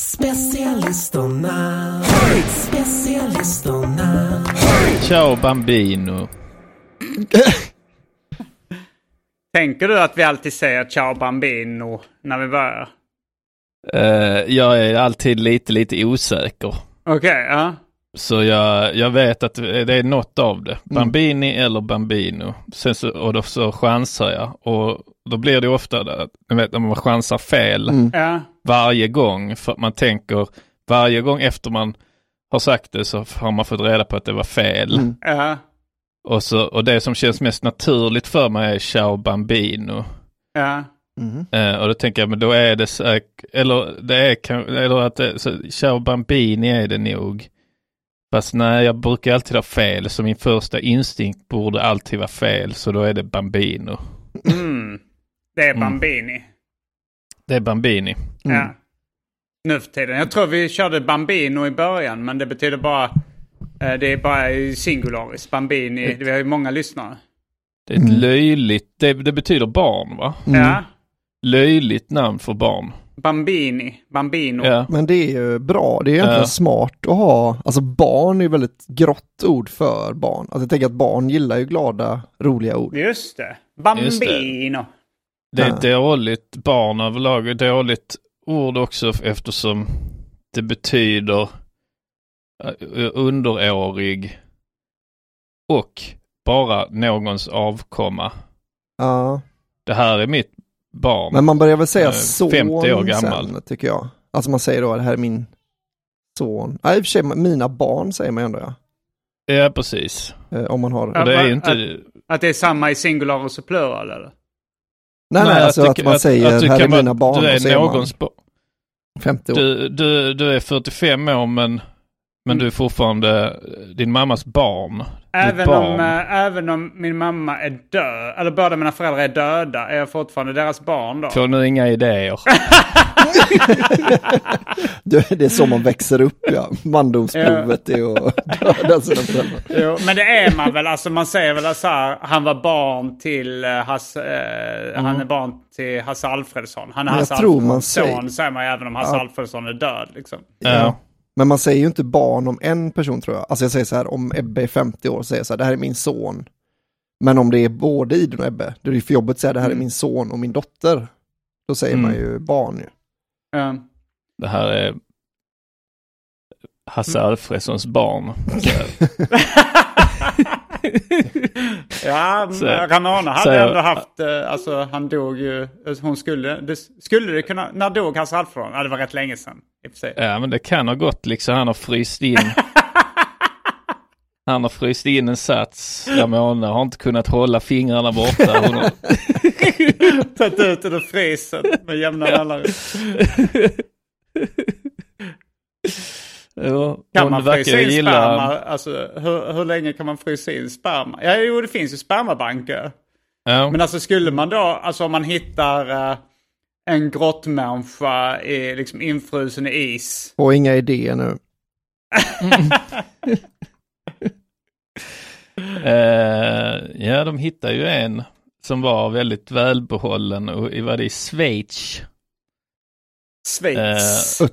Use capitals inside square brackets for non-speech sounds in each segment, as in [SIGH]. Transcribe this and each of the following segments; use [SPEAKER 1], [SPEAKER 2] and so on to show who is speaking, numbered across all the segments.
[SPEAKER 1] Specialisterna, specialisterna.
[SPEAKER 2] Ciao Bambino.
[SPEAKER 3] Tänker du att vi alltid säger ciao bambino när vi börjar?
[SPEAKER 2] Eh, jag är alltid lite, lite osäker.
[SPEAKER 3] Okej, ja.
[SPEAKER 2] Så jag, jag vet att det är något av det. Bambini eller Bambino. Sen så, och då så chansar jag. Och då blir det ofta, det, du vet när man chansar fel
[SPEAKER 3] ja.
[SPEAKER 2] varje gång. För att man tänker, varje gång efter man har sagt det så har man fått reda på att det var fel.
[SPEAKER 3] Ja.
[SPEAKER 2] Och, så, och det som känns mest naturligt för mig är Ciao Bambino.
[SPEAKER 3] Ja.
[SPEAKER 2] Eh, och då tänker jag, men då är det säkert, eller det är eller att det, så, Ciao Bambini är det nog. Fast nej, jag brukar alltid ha fel, så min första instinkt borde alltid vara fel, så då är det Bambino.
[SPEAKER 3] Mm. Det är bambini.
[SPEAKER 2] Det är Bambini.
[SPEAKER 3] Ja. Nu för tiden. Jag tror vi körde bambino i början, men det betyder bara... eh, Det är bara singularis. Bambini. Vi har ju många lyssnare.
[SPEAKER 2] Det är ett löjligt, det, det betyder barn va?
[SPEAKER 3] Ja.
[SPEAKER 2] Löjligt namn för barn.
[SPEAKER 3] Bambini. Bambino.
[SPEAKER 2] Ja.
[SPEAKER 4] Men det är ju bra, det är egentligen
[SPEAKER 2] Ja.
[SPEAKER 4] smart att ha, alltså barn är ju väldigt grått ord för barn. Alltså jag tänker att barn gillar ju glada, roliga ord.
[SPEAKER 3] Just det.
[SPEAKER 2] Just det.
[SPEAKER 3] Bambino.
[SPEAKER 2] Det är dåligt, barn överlag är dåligt ord också eftersom det betyder eh, underårig och bara någons avkomma.
[SPEAKER 4] Ja,
[SPEAKER 2] Det här är mitt barn.
[SPEAKER 4] men man börjar väl säga
[SPEAKER 2] Eh,
[SPEAKER 4] son
[SPEAKER 2] 50 år gammal.
[SPEAKER 4] sen, tycker jag. Alltså man säger då, det här är min son. Ja, i och för sig, mina barn säger man ändå ja.
[SPEAKER 2] Ja, precis.
[SPEAKER 4] Eh, Om man har...
[SPEAKER 2] Och det är inte...
[SPEAKER 3] Att det är samma i singularis och plural eller?
[SPEAKER 4] nej, nej, alltså att, man säger,
[SPEAKER 2] du
[SPEAKER 4] här är mina barn,
[SPEAKER 2] Du
[SPEAKER 4] och
[SPEAKER 2] är
[SPEAKER 4] säger man
[SPEAKER 2] någons barn.
[SPEAKER 4] 50 år.
[SPEAKER 2] Du, du, du är 45 år men, men du är fortfarande din mammas barn.
[SPEAKER 3] Även
[SPEAKER 2] barn.
[SPEAKER 3] om, äh, även om min mamma är död, eller båda mina föräldrar är döda, är jag fortfarande deras barn då?
[SPEAKER 2] Får nu inga idéer. [LAUGHS]
[SPEAKER 4] Du, det är så man växer upp ja. Mandomsprovet är att döda sina föräldrar.
[SPEAKER 3] Jo, men det är man väl, alltså man säger väl så här, han var barn till uh, Hasse, eh, han är barn till Hasse Alfredsson. Han är Hasse
[SPEAKER 4] tror man
[SPEAKER 3] Alfredsson
[SPEAKER 4] säger-
[SPEAKER 3] son säger man ju även om Hasse Alfredsson är död liksom.
[SPEAKER 2] Ja.
[SPEAKER 4] Men man säger ju inte barn om en person tror jag. Alltså jag säger så här, om Ebbe är 50 år, säger jag så här, det här är min son. Men om det är både Idun och Ebbe, då är det för jobbet att säga det här är min son och min dotter. Då säger man ju barn ju.
[SPEAKER 3] Ja.
[SPEAKER 2] Det här är Hasse Alfredsons barn. [LAUGHS] [LAUGHS] [LAUGHS] [LAUGHS]
[SPEAKER 3] Ja,
[SPEAKER 2] Så-
[SPEAKER 3] Ramona hade
[SPEAKER 2] så-
[SPEAKER 3] ändå haft, eh, alltså han dog ju, hon skulle, det, skulle det kunna, när dog Hasse Alfredsson? Ja, det var rätt länge sedan.
[SPEAKER 2] Ja men det kan ha gått liksom. Han har fryst in. [LAUGHS] Han har fryst in en sats. Ramona har inte kunnat hålla fingrarna borta. Hon har... [LAUGHS]
[SPEAKER 3] Tagit ut den ur frysen med jämna mellanrum.
[SPEAKER 2] Jo,
[SPEAKER 3] Kan man frysa in
[SPEAKER 2] gilla-
[SPEAKER 3] sperma? Alltså, hur, hur länge kan man frysa in sperma? Ja, jo, det finns ju spermabanker.
[SPEAKER 2] Ja.
[SPEAKER 3] Men alltså skulle man då, alltså om man hittar eh, en grottmänniska i, liksom infrusen i is.
[SPEAKER 4] Och inga idéer nu. [LAUGHS]
[SPEAKER 2] Eh, ja, de hittade ju en som var väldigt välbehållen och i vad det är, Schweiz.
[SPEAKER 3] Schweiz.
[SPEAKER 2] Eh,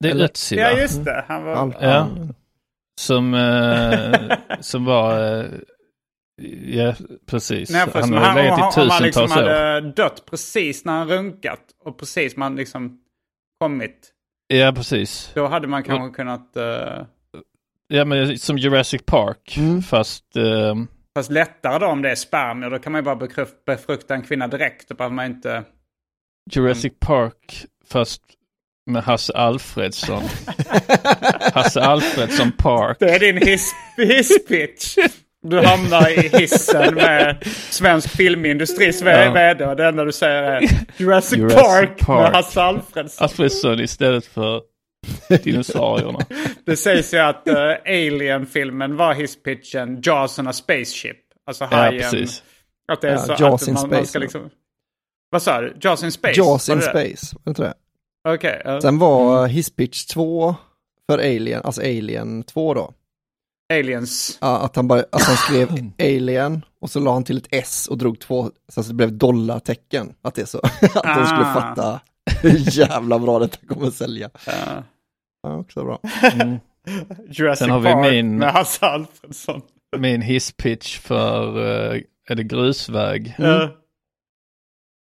[SPEAKER 2] det är
[SPEAKER 4] Eller-
[SPEAKER 2] Ötzi
[SPEAKER 3] ja, just det. Han var...
[SPEAKER 4] All,
[SPEAKER 2] Ja.
[SPEAKER 4] all-
[SPEAKER 2] Som, eh, [LAUGHS] som var, eh, ja precis.
[SPEAKER 3] Nej,
[SPEAKER 2] han har
[SPEAKER 3] han,
[SPEAKER 2] legat
[SPEAKER 3] om,
[SPEAKER 2] i
[SPEAKER 3] om han liksom
[SPEAKER 2] tusentals år.
[SPEAKER 3] hade dött precis när han runkat och precis man liksom kommit.
[SPEAKER 2] Ja, precis.
[SPEAKER 3] Då hade man kanske kunnat... eh,
[SPEAKER 2] Ja, men som Jurassic Park,
[SPEAKER 4] Mm.
[SPEAKER 2] fast eh,
[SPEAKER 3] fast lättare då om det är spermier. Då kan man ju bara befrukta en kvinna direkt. Då behöver man inte...
[SPEAKER 2] Jurassic Park, fast med Hasse Alfredsson. Hasse Alfredsson Park.
[SPEAKER 3] Det är din hiss, hisspitch. Du hamnar i hissen med svensk filmindustris
[SPEAKER 2] Ja.
[SPEAKER 3] ja. vd och det enda du säger är Jurassic,
[SPEAKER 2] Jurassic
[SPEAKER 3] Park,
[SPEAKER 2] Park.
[SPEAKER 3] med Hasse Alfredsson.
[SPEAKER 2] Alfredsson istället för dinosaurierna.
[SPEAKER 3] Det sägs ju att uh, Alien-filmen var hisspitchen Jaws on a Spaceship. Alltså
[SPEAKER 2] Ja,
[SPEAKER 3] hajen.
[SPEAKER 2] precis.
[SPEAKER 3] Att det är
[SPEAKER 4] Ja,
[SPEAKER 3] så
[SPEAKER 4] Jaws
[SPEAKER 3] att
[SPEAKER 4] in
[SPEAKER 3] man, man
[SPEAKER 4] Space,
[SPEAKER 3] ska
[SPEAKER 4] ja.
[SPEAKER 3] liksom... Vad sa du? Jaws in Space?
[SPEAKER 4] Jaws in? Space, var det inte det?
[SPEAKER 3] Okej. ja.
[SPEAKER 4] Sen var Hisspitch 2 för Alien, alltså Alien 2 då.
[SPEAKER 3] Aliens.
[SPEAKER 4] Ja, att han, bara, att han skrev [CLEARS THROAT] Alien och så la han till ett S och drog två, så att det blev dollartecken. Att det är så, [LAUGHS] att de skulle
[SPEAKER 3] Ah.
[SPEAKER 4] fatta hur jävla bra detta kommer sälja.
[SPEAKER 3] Ja.
[SPEAKER 4] Ja, också bra.
[SPEAKER 2] Mm. [LAUGHS]
[SPEAKER 3] Jurassic
[SPEAKER 2] Sen har vi
[SPEAKER 3] Park
[SPEAKER 2] min-
[SPEAKER 3] med Hasse Alfredsson.
[SPEAKER 2] Min hisspitch för, eh, är det grusväg?
[SPEAKER 3] Ja.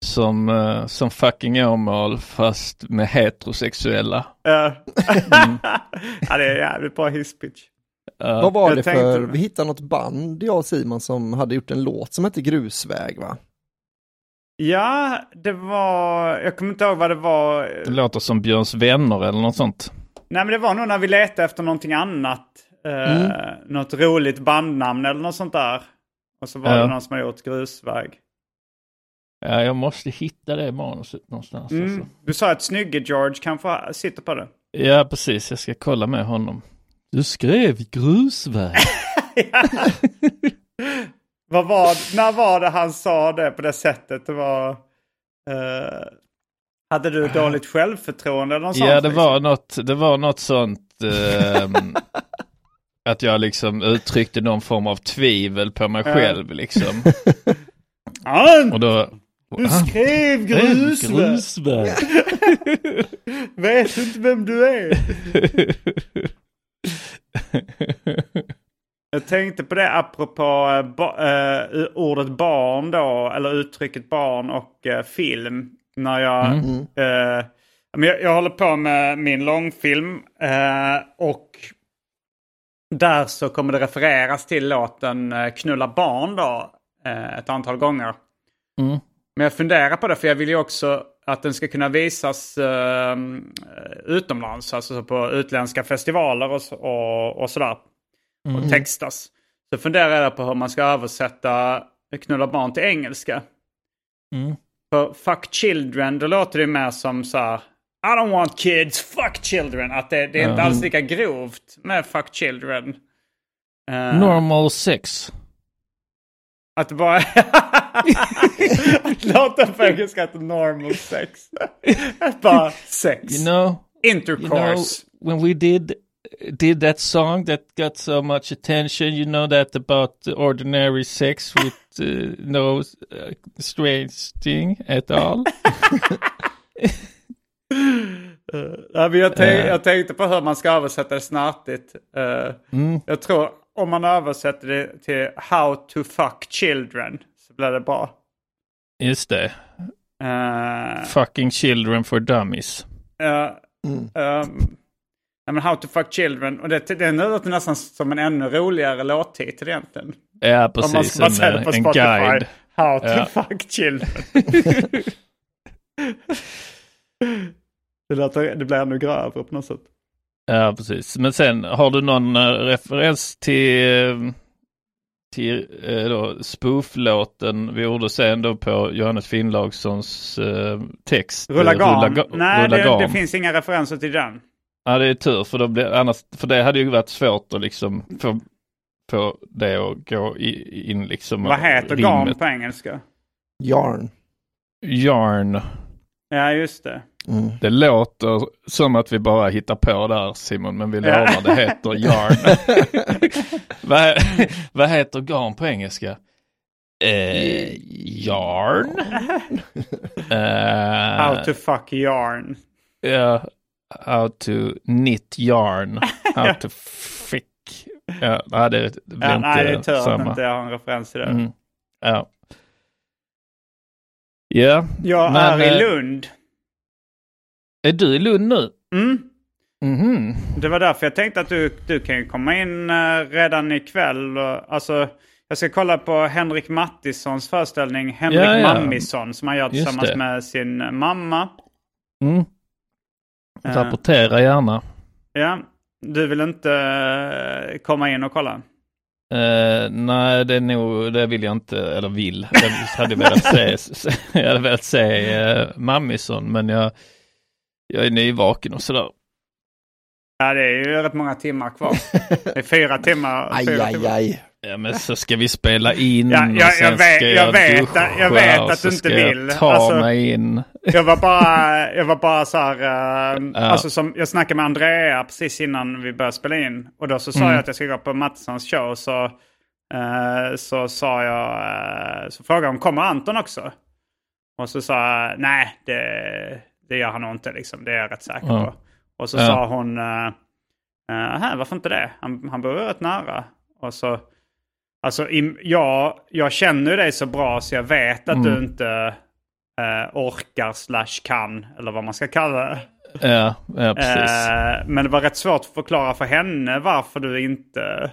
[SPEAKER 2] Som, eh, som fucking Åmål fast med heterosexuella.
[SPEAKER 3] Ja.
[SPEAKER 2] Mm. [LAUGHS]
[SPEAKER 3] ja, det är jävligt bra hisspitch.
[SPEAKER 2] Eh,
[SPEAKER 4] Vad var det för, vi hittade något band, jag och Simon, som hade gjort en låt som hette Grusväg va?
[SPEAKER 3] Ja, det var... Jag kommer inte ihåg vad det var.
[SPEAKER 2] det låter som Björns vänner eller något sånt.
[SPEAKER 3] Nej, men det var nog när vi letade efter någonting annat. Eh, Något roligt bandnamn eller något sånt där. Och så var
[SPEAKER 2] Ja.
[SPEAKER 3] det någon som har gjort grusväg.
[SPEAKER 2] Ja, jag måste hitta det manuset någonstans.
[SPEAKER 3] Mm.
[SPEAKER 2] Alltså.
[SPEAKER 3] Du sa att snygge George kanske sitter på det.
[SPEAKER 2] Ja, precis. Jag ska kolla med honom. Du skrev grusväg. [LAUGHS]
[SPEAKER 3] Vad var, när var det han sa det på det sättet? Det var... eh, hade du dåligt självförtroende eller något sånt?
[SPEAKER 2] ja, det
[SPEAKER 3] liksom?
[SPEAKER 2] var något, det var något sånt. ehm, [LAUGHS] att jag liksom uttryckte någon form av tvivel på mig
[SPEAKER 3] Ja.
[SPEAKER 2] själv liksom. [LAUGHS]
[SPEAKER 3] Ja,
[SPEAKER 2] Och då...
[SPEAKER 3] du skrev grusväg!
[SPEAKER 2] grusväg. [LAUGHS]
[SPEAKER 3] Vet du inte vem du är? [LAUGHS] Jag tänkte på det apropå eh, ba, eh, ordet barn då, eller uttrycket barn och eh, film. När jag,
[SPEAKER 2] Mm.
[SPEAKER 3] men jag, jag håller på med min långfilm och där så kommer det refereras till låten Knulla barn då ett antal gånger.
[SPEAKER 2] Mm.
[SPEAKER 3] Men jag funderar på det för jag vill ju också att den ska kunna visas eh, utomlands. Alltså på utländska festivaler och, och, och sådär. Och textas. Så funderar jag på hur man ska översätta Knulla barn till engelska.
[SPEAKER 2] Mm.
[SPEAKER 3] För Fuck Children, då låter det mer som så här. I don't want kids, fuck children. Att det, det är inte alls lika grovt med Fuck Children. Eh,
[SPEAKER 2] Normal sex.
[SPEAKER 3] Att det bara... [LAUGHS] [LAUGHS] att låta på engelska att normal sex. Att bara sex.
[SPEAKER 2] You know, you know,
[SPEAKER 3] Intercourse.
[SPEAKER 2] when we did did that song that got so much attention, you know that about ordinary sex with [LAUGHS] uh, no uh, strange thing at all. [LAUGHS]
[SPEAKER 3] Uh, jag, tänk,
[SPEAKER 2] Eh.
[SPEAKER 3] jag tänkte på hur man ska översätta det snartigt. Uh,
[SPEAKER 2] Mm.
[SPEAKER 3] Jag tror om man översätter det till How to fuck children så blir det bra.
[SPEAKER 2] Just det.
[SPEAKER 3] Uh,
[SPEAKER 2] Fucking children for dummies.
[SPEAKER 3] uh,
[SPEAKER 4] Mm.
[SPEAKER 3] um, How to fuck children. Och det, det låter nästan som en ännu roligare låttitel egentligen.
[SPEAKER 2] Ja,
[SPEAKER 3] Om man
[SPEAKER 2] precis.
[SPEAKER 3] ska
[SPEAKER 2] En,
[SPEAKER 3] säga det på
[SPEAKER 2] en
[SPEAKER 3] Spotify.
[SPEAKER 2] guide.
[SPEAKER 3] How to
[SPEAKER 2] Ja.
[SPEAKER 3] fuck children. [LAUGHS] [LAUGHS] det, låter, det blir ännu grövre på något sätt.
[SPEAKER 2] Ja, precis. Men sen har du någon eh, referens till, eh, till eh, då spoof-låten vi gjorde sen då på Johannes Finnlaugssons eh, text. eh,
[SPEAKER 3] Rulla garn.
[SPEAKER 2] Rulla, ga-
[SPEAKER 3] Nej,
[SPEAKER 2] Rulla
[SPEAKER 3] det,
[SPEAKER 2] garn.
[SPEAKER 3] det finns inga referenser till den.
[SPEAKER 2] Ja det är tur för, då blir, annars, för det hade ju varit svårt att liksom få, få det att gå i, in liksom.
[SPEAKER 3] Vad heter
[SPEAKER 2] rimmet.
[SPEAKER 3] garn på engelska?
[SPEAKER 4] Yarn.
[SPEAKER 2] Yarn.
[SPEAKER 3] Ja, just det.
[SPEAKER 4] Mm.
[SPEAKER 2] Det låter som att vi bara hittar på där Simon, men vi lovar det heter yarn. [LAUGHS] vad, vad heter garn på engelska? Eh, yarn? [LAUGHS] Eh,
[SPEAKER 3] How to fuck yarn.
[SPEAKER 2] Ja, how to knit yarn. How to fick. Ja, nej, det, blir
[SPEAKER 3] Ja,
[SPEAKER 2] inte
[SPEAKER 3] nej, det är tur att
[SPEAKER 2] samma.
[SPEAKER 3] inte jag har en referens till det.
[SPEAKER 2] Mm. Ja. Ja,
[SPEAKER 3] Jag
[SPEAKER 2] Men,
[SPEAKER 3] är i
[SPEAKER 2] eh,
[SPEAKER 3] Lund.
[SPEAKER 2] Är du i Lund nu?
[SPEAKER 3] Mm.
[SPEAKER 2] Mhm.
[SPEAKER 3] Det var därför jag tänkte att du, du kan ju komma in eh, redan ikväll. Och, alltså, jag ska kolla på Henrik Mattissons föreställning Henrik
[SPEAKER 2] Ja, ja.
[SPEAKER 3] Mammisson som han gör
[SPEAKER 2] Just
[SPEAKER 3] tillsammans
[SPEAKER 2] det.
[SPEAKER 3] med sin mamma.
[SPEAKER 2] Mm.
[SPEAKER 3] Eh,
[SPEAKER 2] Rapportera gärna.
[SPEAKER 3] ja. Du vill inte eh, komma in och kolla?
[SPEAKER 2] Eh, nej, det är nog, det vill jag inte, eller vill. Jag hade velat se, [LAUGHS] jag hade velat se uh, Mammison, men jag, jag är nyvaken och sådär.
[SPEAKER 3] Ja, det är ju rätt många timmar kvar. Det är fyra timmar. [LAUGHS]
[SPEAKER 4] Aj,
[SPEAKER 3] fyra
[SPEAKER 4] aj,
[SPEAKER 3] timmar.
[SPEAKER 4] aj.
[SPEAKER 2] Ja men så ska vi spela in
[SPEAKER 3] Ja,
[SPEAKER 2] och
[SPEAKER 3] jag-
[SPEAKER 2] sen
[SPEAKER 3] jag vet-
[SPEAKER 2] ska
[SPEAKER 3] jag
[SPEAKER 2] jag,
[SPEAKER 3] vet
[SPEAKER 2] duscha
[SPEAKER 3] att- jag vet
[SPEAKER 2] och
[SPEAKER 3] att du inte
[SPEAKER 2] ska jag
[SPEAKER 3] vill.
[SPEAKER 2] ta
[SPEAKER 3] Alltså-
[SPEAKER 2] mig in.
[SPEAKER 3] Jag var bara, [LAUGHS] jag var bara så här, eh,
[SPEAKER 2] Ja.
[SPEAKER 3] alltså som, jag snackade med Andrea precis innan vi började spela in. Och då så sa
[SPEAKER 2] Mm.
[SPEAKER 3] jag att jag ska gå på Mattissons show. Så, eh, så sa jag, eh, så frågade hon, kommer Anton också? Och så sa jag, nej det, det gör han nog inte liksom, det är jag rätt säker
[SPEAKER 2] Ja.
[SPEAKER 3] på. Och så
[SPEAKER 2] Ja.
[SPEAKER 3] sa hon, "Aha, varför inte det? Han, han bor rätt nära. Och så, alltså im, jag, jag känner dig så bra så jag vet att
[SPEAKER 2] Mm.
[SPEAKER 3] du inte eh, orkar slash kan, eller vad man ska kalla det.
[SPEAKER 2] Ja, ja precis.
[SPEAKER 3] Eh, men det var rätt svårt att förklara för henne varför du inte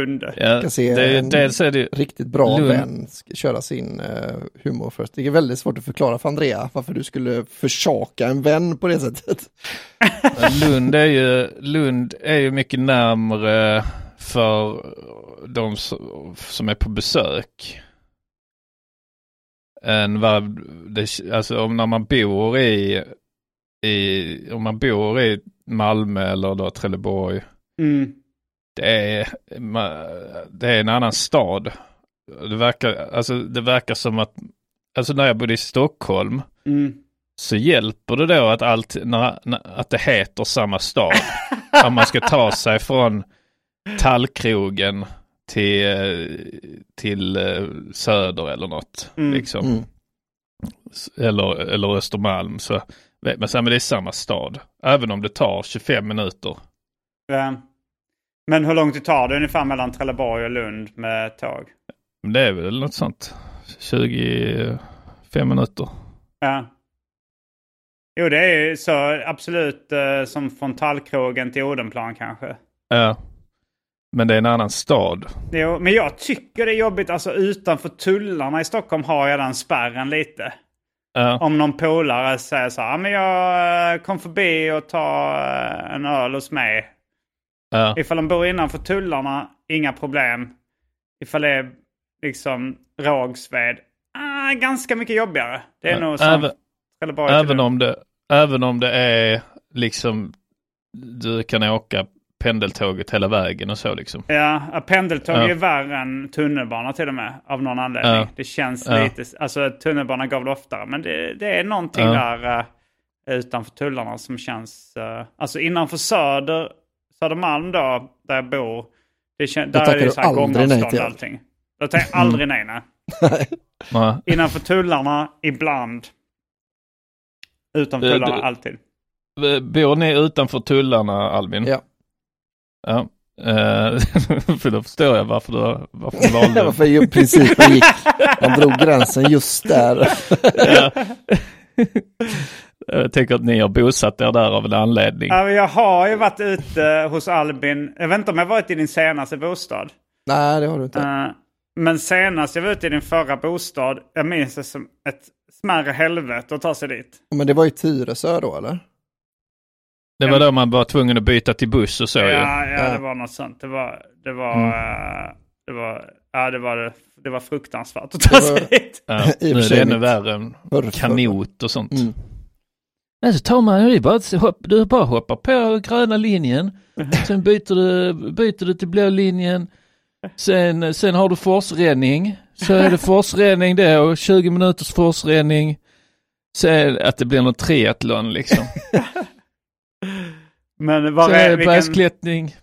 [SPEAKER 3] kunde.
[SPEAKER 2] ja,
[SPEAKER 4] ska se
[SPEAKER 2] det,
[SPEAKER 4] en-
[SPEAKER 2] dels är det
[SPEAKER 4] Riktigt bra
[SPEAKER 2] Lund.
[SPEAKER 4] vän köra sin eh, humor först. Det är väldigt svårt att förklara för Andrea varför du skulle försaka en vän på det sättet. [LAUGHS]
[SPEAKER 2] Lund är ju, Lund är ju mycket närmre för de som, som är på besök. Än vad det, alltså om när man bor i, i, om man bor i Malmö eller då Trelleborg.
[SPEAKER 3] Mm.
[SPEAKER 2] Det är, det är en annan stad. Det verkar, alltså det verkar som att, alltså när jag bodde i Stockholm
[SPEAKER 3] Mm.
[SPEAKER 2] så hjälper det då att allt, när, när, att det heter samma stad. [LAUGHS] Om man ska ta sig från Tallkrogen till, till eh, Söder eller något.
[SPEAKER 3] Mm.
[SPEAKER 2] Liksom.
[SPEAKER 4] Mm.
[SPEAKER 2] Eller, eller Östermalm. Så, men, men det är samma stad. Även om det tar 25 minuter.
[SPEAKER 3] Ja. Men hur långt det tar det ungefär mellan Trelleborg och Lund med tåg?
[SPEAKER 2] Det är väl något sånt. 25 minuter.
[SPEAKER 3] Ja. Jo, det är ju så absolut eh, som från Tallkrogen till Odenplan kanske.
[SPEAKER 2] Ja. Men det är en annan stad.
[SPEAKER 3] Jo, men jag tycker det är jobbigt. Alltså utanför tullarna i Stockholm har jag den spärren lite.
[SPEAKER 2] Ja.
[SPEAKER 3] Om någon polare säger så här, "Ja, men jag eh, kom förbi och ta eh, en öl hos mig.
[SPEAKER 2] Ja.
[SPEAKER 3] Ifall de bor innanför tullarna, inga problem. Ifall det är liksom Rågsved, ah, ganska mycket jobbigare. Det är
[SPEAKER 2] Ja,
[SPEAKER 3] nog som
[SPEAKER 2] även- Även om, det, även om det är liksom du kan åka pendeltåget hela vägen och så liksom.
[SPEAKER 3] Ja, pendeltåg
[SPEAKER 2] Ja.
[SPEAKER 3] är värre än tunnelbana till och med. Av någon anledning.
[SPEAKER 2] Ja.
[SPEAKER 3] Det känns
[SPEAKER 2] Ja.
[SPEAKER 3] lite... Alltså tunnelbana går väl oftare. Men det, det är någonting där eh, utanför tullarna som känns... eh, alltså innanför Söder, Södermalm då, där jag bor. Det kän, där är
[SPEAKER 4] tackar
[SPEAKER 3] det så här gångavstånd och allting. Då tänker jag aldrig nej, nej. Innanför tullarna, ibland. Utanför
[SPEAKER 2] Eh,
[SPEAKER 3] tullarna,
[SPEAKER 2] du-
[SPEAKER 3] alltid.
[SPEAKER 2] Bor ni utanför tullarna Albin?
[SPEAKER 4] Ja.
[SPEAKER 2] Ja. Eh, [LAUGHS] för då förstår jag varför du, varför du valde. [LAUGHS]
[SPEAKER 4] Varför ju principen gick, man drog gränsen just där. [LAUGHS]
[SPEAKER 2] ja. Jag tänker att ni har bosatt er där av en anledning.
[SPEAKER 3] Ja, jag har ju varit ute hos Albin. Jag vet inte om jag varit i din senaste bostad.
[SPEAKER 4] Nej, det har du inte.
[SPEAKER 3] Eh, men senast jag var ute i din förra bostad, jag minns det som ett smärre helvete att ta sig dit.
[SPEAKER 4] Men det var i Tyresö då eller?
[SPEAKER 2] Det var då man var tvungen att byta till buss och så ju.
[SPEAKER 3] Ja, ja,
[SPEAKER 4] Ja.
[SPEAKER 3] det var något sånt. Det var, det var,
[SPEAKER 2] Mm.
[SPEAKER 3] eh, det var, Ja, det var, det var fruktansvärt att ta sig hit.
[SPEAKER 2] Ja, [LAUGHS] nu är det ännu värre än kanot och sånt.
[SPEAKER 4] Mm.
[SPEAKER 2] Alltså tar man, det är bara, att hopp, du bara hoppar på gröna linjen, [LAUGHS] sen byter du, byter du till blå linjen, sen, sen har du forsränning, så är det [LAUGHS] forsränning då, 20 minuters forsränning, sen att det blir någon triathlon liksom. [LAUGHS]
[SPEAKER 3] Men var
[SPEAKER 2] Sen
[SPEAKER 3] är,
[SPEAKER 2] är det
[SPEAKER 3] vilken...
[SPEAKER 2] bergsklättring,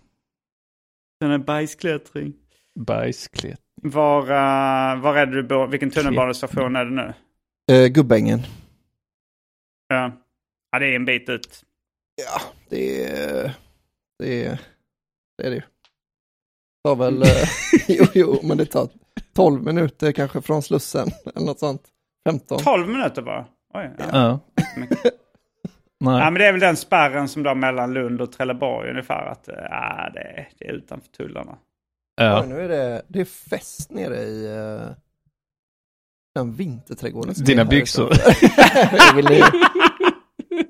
[SPEAKER 3] Den är bajsklättring.
[SPEAKER 2] bergsklättring.
[SPEAKER 3] Var, uh, var är det du bor? Vilken tunnelbanestation är det nu?
[SPEAKER 4] Eh, Gubbängen.
[SPEAKER 3] Ja. Ja, det är en bit ut.
[SPEAKER 4] Ja, det är det. Är, det är det ju. Det tar väl, [LAUGHS] eh, [LAUGHS] jo, jo, men det tar 12 minuter kanske från Slussen [LAUGHS] eller något sånt. 15.
[SPEAKER 3] 12 minuter bara? Oj, ja.
[SPEAKER 2] Ja. Nej.
[SPEAKER 3] ja, men det är väl den spärren som då mellan Lund och Trelleborg ungefär. Att uh, det, är, det är utanför tullarna.
[SPEAKER 2] Ja.
[SPEAKER 4] Oj, nu är det, det är fest nere i uh, den vinterträdgården.
[SPEAKER 2] Dina byxor.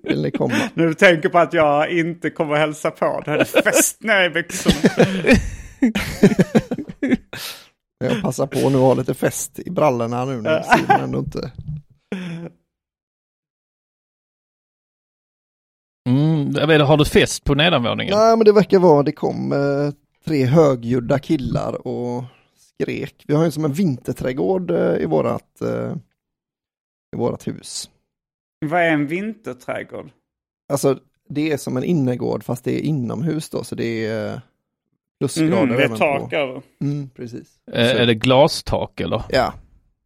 [SPEAKER 4] Vill, ni, komma? [LAUGHS]
[SPEAKER 3] Nu du tänker på att jag inte kommer hälsa på. Då är det fest nere i byxorna. [LAUGHS]
[SPEAKER 4] Jag passar på nu att ha lite fest i brallorna nu när Simon ändå inte...
[SPEAKER 2] Mm, har du fest på nedanvåningen?
[SPEAKER 4] Nej men det verkar vara, det kom eh, tre högljudda killar och skrek. Vi har ju som en vinterträdgård eh, i vårat, eh, i vårat hus.
[SPEAKER 3] Vad är en vinterträdgård?
[SPEAKER 4] Alltså det är som en innergård fast det är inomhus då så det är eh, plusgrader
[SPEAKER 3] Mm, det är tak
[SPEAKER 4] på.
[SPEAKER 3] över.
[SPEAKER 4] Mm, precis.
[SPEAKER 2] Eh,
[SPEAKER 4] Så-
[SPEAKER 2] Är det glastak eller?
[SPEAKER 4] Ja,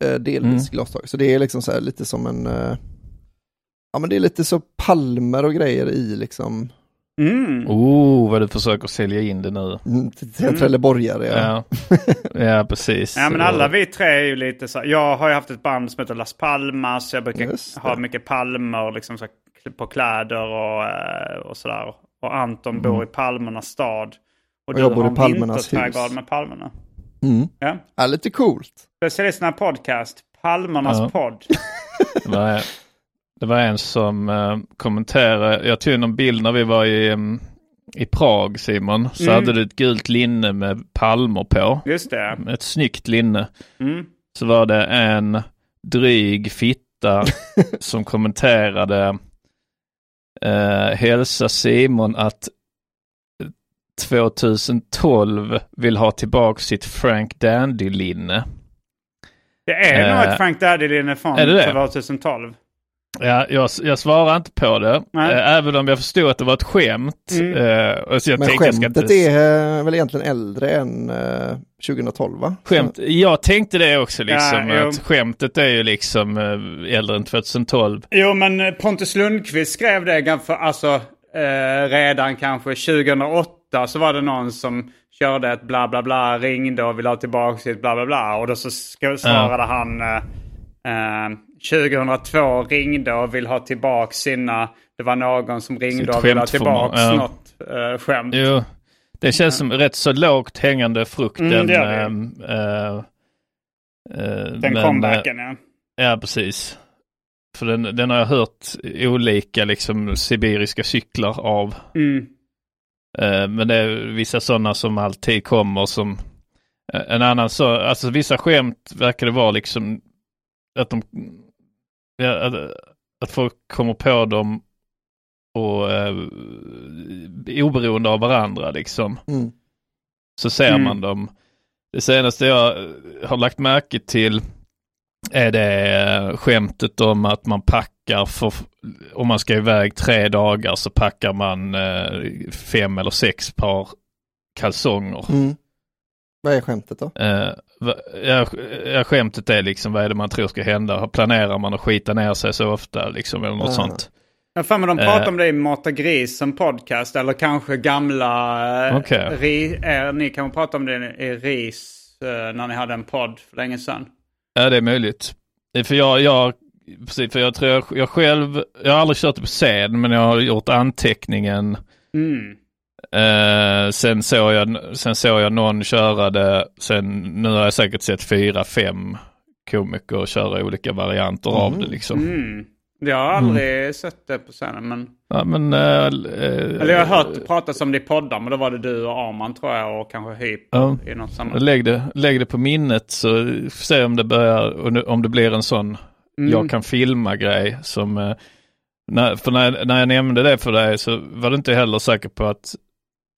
[SPEAKER 4] eh, delvis
[SPEAKER 2] Mm.
[SPEAKER 4] glastak. Så det är liksom så här lite som en, eh, ja men det är lite så palmer och grejer i liksom,
[SPEAKER 3] Mm.
[SPEAKER 2] Oh, vad du försöker sälja in det nu.
[SPEAKER 4] mm, trelleborgare. Ja.
[SPEAKER 2] Ja, [LAUGHS] ja precis.
[SPEAKER 3] Ja men alla vi tre är ju lite så. Jag har ju haft ett band som heter Las Palmas. Jag brukar ha mycket palmer liksom så på kläder och, eh, och sådär. Och Anton bor i palmernas stad. Och, du
[SPEAKER 4] jag bor i Palmernas hus.
[SPEAKER 3] med palmerna.
[SPEAKER 4] Mm.
[SPEAKER 3] Ja.
[SPEAKER 4] ja, lite coolt.
[SPEAKER 3] Specialisterna podcast. Palmernas
[SPEAKER 2] Ja.
[SPEAKER 3] podd. [LAUGHS]
[SPEAKER 2] Det var, en som eh, kommenterade, jag tog någon bild när vi var i, em, i Prag Simon, så
[SPEAKER 3] Mm.
[SPEAKER 2] hade du ett gult linne med palmer på.
[SPEAKER 3] Just det.
[SPEAKER 2] Ett snyggt linne.
[SPEAKER 3] Mm.
[SPEAKER 2] Så var det en dryg fitta [LAUGHS] som kommenterade eh, hälsa Simon att 2012 vill ha tillbaka sitt Frank Dandy-linne.
[SPEAKER 3] Det är nog
[SPEAKER 2] Eh,
[SPEAKER 3] ett Frank Daddy-linne från
[SPEAKER 2] är det det?
[SPEAKER 3] 2012.
[SPEAKER 2] Ja, jag, jag svarar inte på det.
[SPEAKER 3] Nej.
[SPEAKER 2] Eh, även om jag förstod att det var ett skämt.
[SPEAKER 3] Mm.
[SPEAKER 2] Och så jag
[SPEAKER 4] Men
[SPEAKER 2] tänkte jag ska
[SPEAKER 4] skämtet
[SPEAKER 2] inte...
[SPEAKER 4] är eh, väl egentligen äldre än eh, 2012 va?
[SPEAKER 2] Skämt. Jag tänkte det också liksom.
[SPEAKER 3] Ja,
[SPEAKER 2] att skämtet är ju liksom äldre än 2012.
[SPEAKER 3] Jo, men Pontus Lundqvist skrev det ganska, alltså, redan kanske 2008 så var det någon som körde ett bla bla bla, ringde och ville ha tillbaka sitt bla bla bla. Och då så svarade han 2002 ringde och vill ha tillbaka sina, det var någon som ringde
[SPEAKER 2] Sitt
[SPEAKER 3] och ville ha tillbaka
[SPEAKER 2] ja.
[SPEAKER 3] något eh, skämt.
[SPEAKER 2] Jo, det känns som rätt så lågt hängande frukt.
[SPEAKER 3] Mm,
[SPEAKER 2] den,
[SPEAKER 3] det det.
[SPEAKER 2] eh, eh,
[SPEAKER 3] Den
[SPEAKER 2] men,
[SPEAKER 3] comebacken ja.
[SPEAKER 2] Ja, precis. För den, den har jag hört olika liksom sibiriska cyklar av.
[SPEAKER 3] Mm.
[SPEAKER 2] Men det är vissa sådana som alltid kommer som en annan så, alltså vissa skämt verkar det vara liksom att de, ja, att, att folk kommer på dem och eh, oberoende av varandra liksom.
[SPEAKER 4] Mm.
[SPEAKER 2] Så ser
[SPEAKER 3] Mm.
[SPEAKER 2] man dem. Det senaste jag eh, har lagt märke till är det eh, skämtet om att man packar för, om man ska iväg tre dagar så packar man eh, fem eller sex par kalsonger.
[SPEAKER 4] Mm. Vad är skämtet då?
[SPEAKER 2] Eh, va- ja, ja, skämtet är liksom vad är det man tror ska hända? Planerar man att skita ner sig så ofta liksom eller något
[SPEAKER 4] Ah.
[SPEAKER 2] sånt?
[SPEAKER 3] Jag har för mig de pratar
[SPEAKER 2] Eh.
[SPEAKER 3] om det i Mata Gris som podcast eller kanske gamla... eh,
[SPEAKER 2] Okej.
[SPEAKER 3] ri, er, ni kan prata om det i RIS när ni hade en podd för länge sedan.
[SPEAKER 2] Ja, det är möjligt. För jag, jag, precis, för jag tror jag, jag själv, jag har aldrig kört det på scen, men jag har gjort anteckningen.
[SPEAKER 3] Mm.
[SPEAKER 2] Eh, sen, såg jag, sen såg jag någon köra det, sen, nu har jag säkert sett fyra, fem komiker köra olika varianter av det liksom.
[SPEAKER 3] Mm. Jag har aldrig sett det på scenen. Men...
[SPEAKER 2] Ja, men, eh, eh,
[SPEAKER 3] Eller jag har hört det pratas om det i poddar. Men då var det du och Arman tror jag. Och kanske
[SPEAKER 2] Ja.
[SPEAKER 3] i något sammanhang.
[SPEAKER 2] Lägg det, lägg det på minnet så se om det börjar, om det blir en sån
[SPEAKER 3] Mm.
[SPEAKER 2] jag kan filma-grej som, eh, när, för när, när jag nämnde det för dig så var du inte heller säker på att,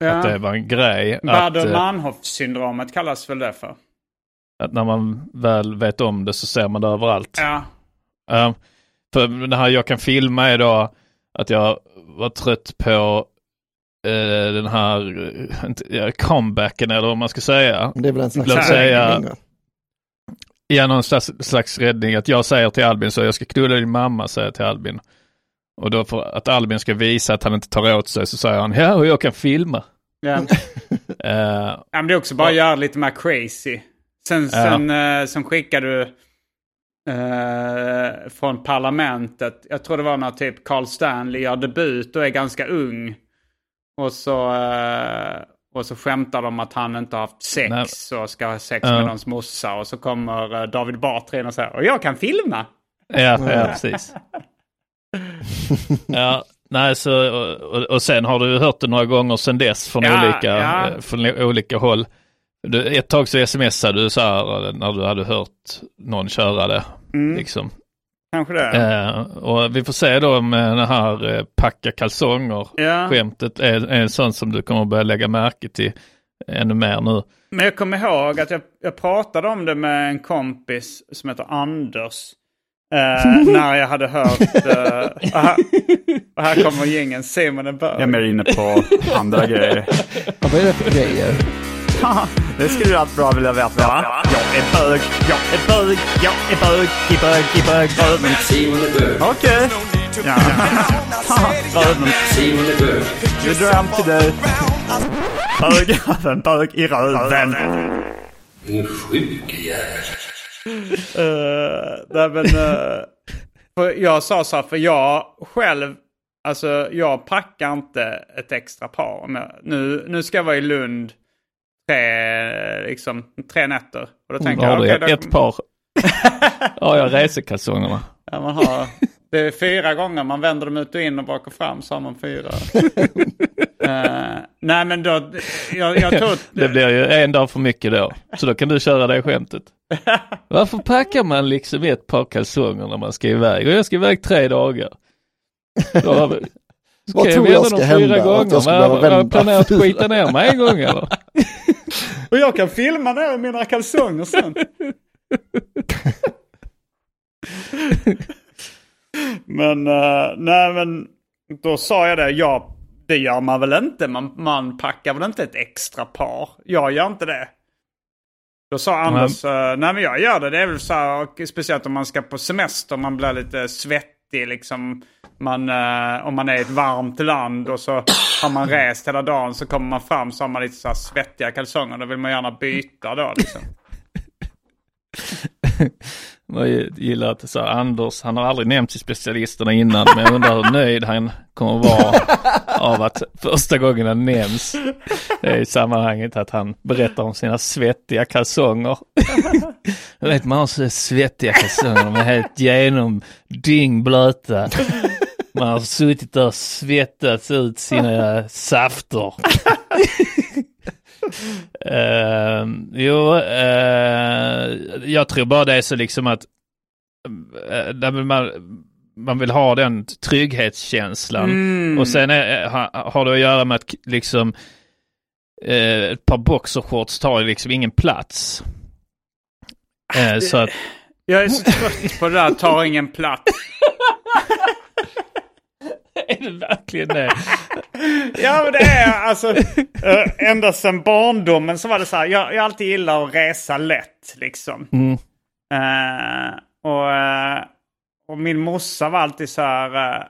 [SPEAKER 2] att det
[SPEAKER 3] Ja.
[SPEAKER 2] var en grej. Att,
[SPEAKER 3] Bader
[SPEAKER 2] eh,
[SPEAKER 3] kallas väl det för.
[SPEAKER 2] att när man väl vet om det så ser man det överallt.
[SPEAKER 3] Ja.
[SPEAKER 2] Ja, för det här jag kan filma är då att jag var trött på eh, den här ja, comebacken eller vad man ska säga.
[SPEAKER 4] Det är väl en slags
[SPEAKER 2] Låt säga-? Ja, någon slags, slags räddning. Att jag säger till Albin så jag ska knulla din mamma, säger jag till Albin. Och då för att Albin ska visa att han inte tar åt sig så säger han ja, och jag kan filma.
[SPEAKER 3] Ja. [LAUGHS]
[SPEAKER 2] Eh,
[SPEAKER 3] Ja, men det är också bara att göra lite mer crazy. Sen, sen, eh, sen skickade du eh, från parlamentet. Jag tror det var när typ Carl Stanley gör debut och är ganska ung. Och så, eh, och så skämtar de att han inte har haft sex och ska ha sex
[SPEAKER 2] Ja.
[SPEAKER 3] med någons morsa. Och så kommer David Batra in och säger och jag kan filma.
[SPEAKER 2] ja, ja, [LAUGHS] precis. Ja, nej, så, och, och, sen har du hört det några gånger sen dess från,
[SPEAKER 3] Ja,
[SPEAKER 2] olika,
[SPEAKER 3] ja.
[SPEAKER 2] eh, från olika håll. Du, ett tag så smsade du så här eh, när du hade hört någon köra det.
[SPEAKER 3] Mm,
[SPEAKER 2] Liksom.
[SPEAKER 3] kanske det.
[SPEAKER 2] Eh, och vi får se då om eh, den här eh, packa kalsonger
[SPEAKER 3] Ja.
[SPEAKER 2] skämtet är, är en sån som du kommer börja lägga märke till ännu mer nu.
[SPEAKER 3] Men jag kommer ihåg att jag, jag pratade om det med en kompis som heter Anders. Eh, när jag hade hört... eh, och, här, och här kommer gängen Simon är bög.
[SPEAKER 1] Jag är mer inne på andra grejer.
[SPEAKER 4] Ja, vad är det för grejer? [LAUGHS]
[SPEAKER 1] Det skulle du allt bra vilja veta va? Jag är bög, jag är bög, jag är bög, i bög, i bög, bög.
[SPEAKER 5] Men Simon är bög.
[SPEAKER 1] Okej.
[SPEAKER 3] Ja. [LAUGHS]
[SPEAKER 1] Röven.
[SPEAKER 5] Simon är bög.
[SPEAKER 1] Vi drar hem till dig. Bög, en bög i röven.
[SPEAKER 5] Din sjuke jävel.
[SPEAKER 3] Uh, nej, men, för jag sa så här, för jag själv, alltså jag packar inte ett extra par. Nu, nu ska jag vara i Lund tre, liksom, tre nätter. Och då tänker
[SPEAKER 2] har
[SPEAKER 3] jag, okej, då-
[SPEAKER 2] ett par? ja, jag resekalsongerna.
[SPEAKER 3] Ja, man har, det är fyra gånger man vänder dem ut och in och bak och fram så har man fyra. [LAUGHS] Eh, nej men då, jag, jag tror.
[SPEAKER 2] Det blir ju en dag för mycket då. Så då kan du köra det skämtet. [LAUGHS] Varför packar man liksom ett par kalsonger när man ska iväg? Och jag ska iväg tre dagar. Då har vi... [LAUGHS]
[SPEAKER 4] Vad
[SPEAKER 2] jag
[SPEAKER 4] tror
[SPEAKER 2] vända
[SPEAKER 4] jag ska hända?
[SPEAKER 2] fyra
[SPEAKER 4] Att
[SPEAKER 2] gånger?
[SPEAKER 4] jag ska
[SPEAKER 2] Vad-
[SPEAKER 4] behöva
[SPEAKER 2] vad-
[SPEAKER 4] vända
[SPEAKER 2] Planerar att skita ner mig en gång eller? [LAUGHS]
[SPEAKER 3] Och jag kan filma ner mina kalsonger sen. men, eh, nej men, då sa jag det. Ja, det gör man väl inte. Man, man packar väl inte ett extra par. Jag gör inte det. Då sa Anders, eh, nej men jag gör det. Det är väl så här, och speciellt om man ska på semester, man blir lite svettig liksom. Man, eh, om man är i ett varmt land och så har man rest hela dagen så kommer man fram så har man lite så här svettiga kalsonger. Då vill man gärna byta då liksom. [LAUGHS]
[SPEAKER 2] Jag gillar att så Anders, han har aldrig nämnt till specialisterna innan, men jag undrar hur nöjd han kommer vara av att första gången han nämns i sammanhanget att han berättar om sina svettiga kalsonger. Jag [LAUGHS] vet man har så svettiga kalsonger, de är helt genom dyngblöta. Man har suttit där och svettats ut sina safter. [LAUGHS] Eh, jo, eh, jag tror bara det är så liksom att eh, vill man, man vill ha den trygghetskänslan.
[SPEAKER 3] Mm.
[SPEAKER 2] Och sen är, ha, har det att göra med att liksom eh, ett par boxershorts tar liksom ingen plats. Eh, så att,
[SPEAKER 3] Jag är så trött på det där, tar ingen plats. [LAUGHS]
[SPEAKER 2] är det verkligen det? [LAUGHS]
[SPEAKER 3] Ja men det är alltså, äh, ända sedan barndomen så var det så här, jag, jag alltid gillar att resa lätt liksom.
[SPEAKER 2] Mm.
[SPEAKER 3] Eh, och, eh, och min morsa var alltid så här, eh,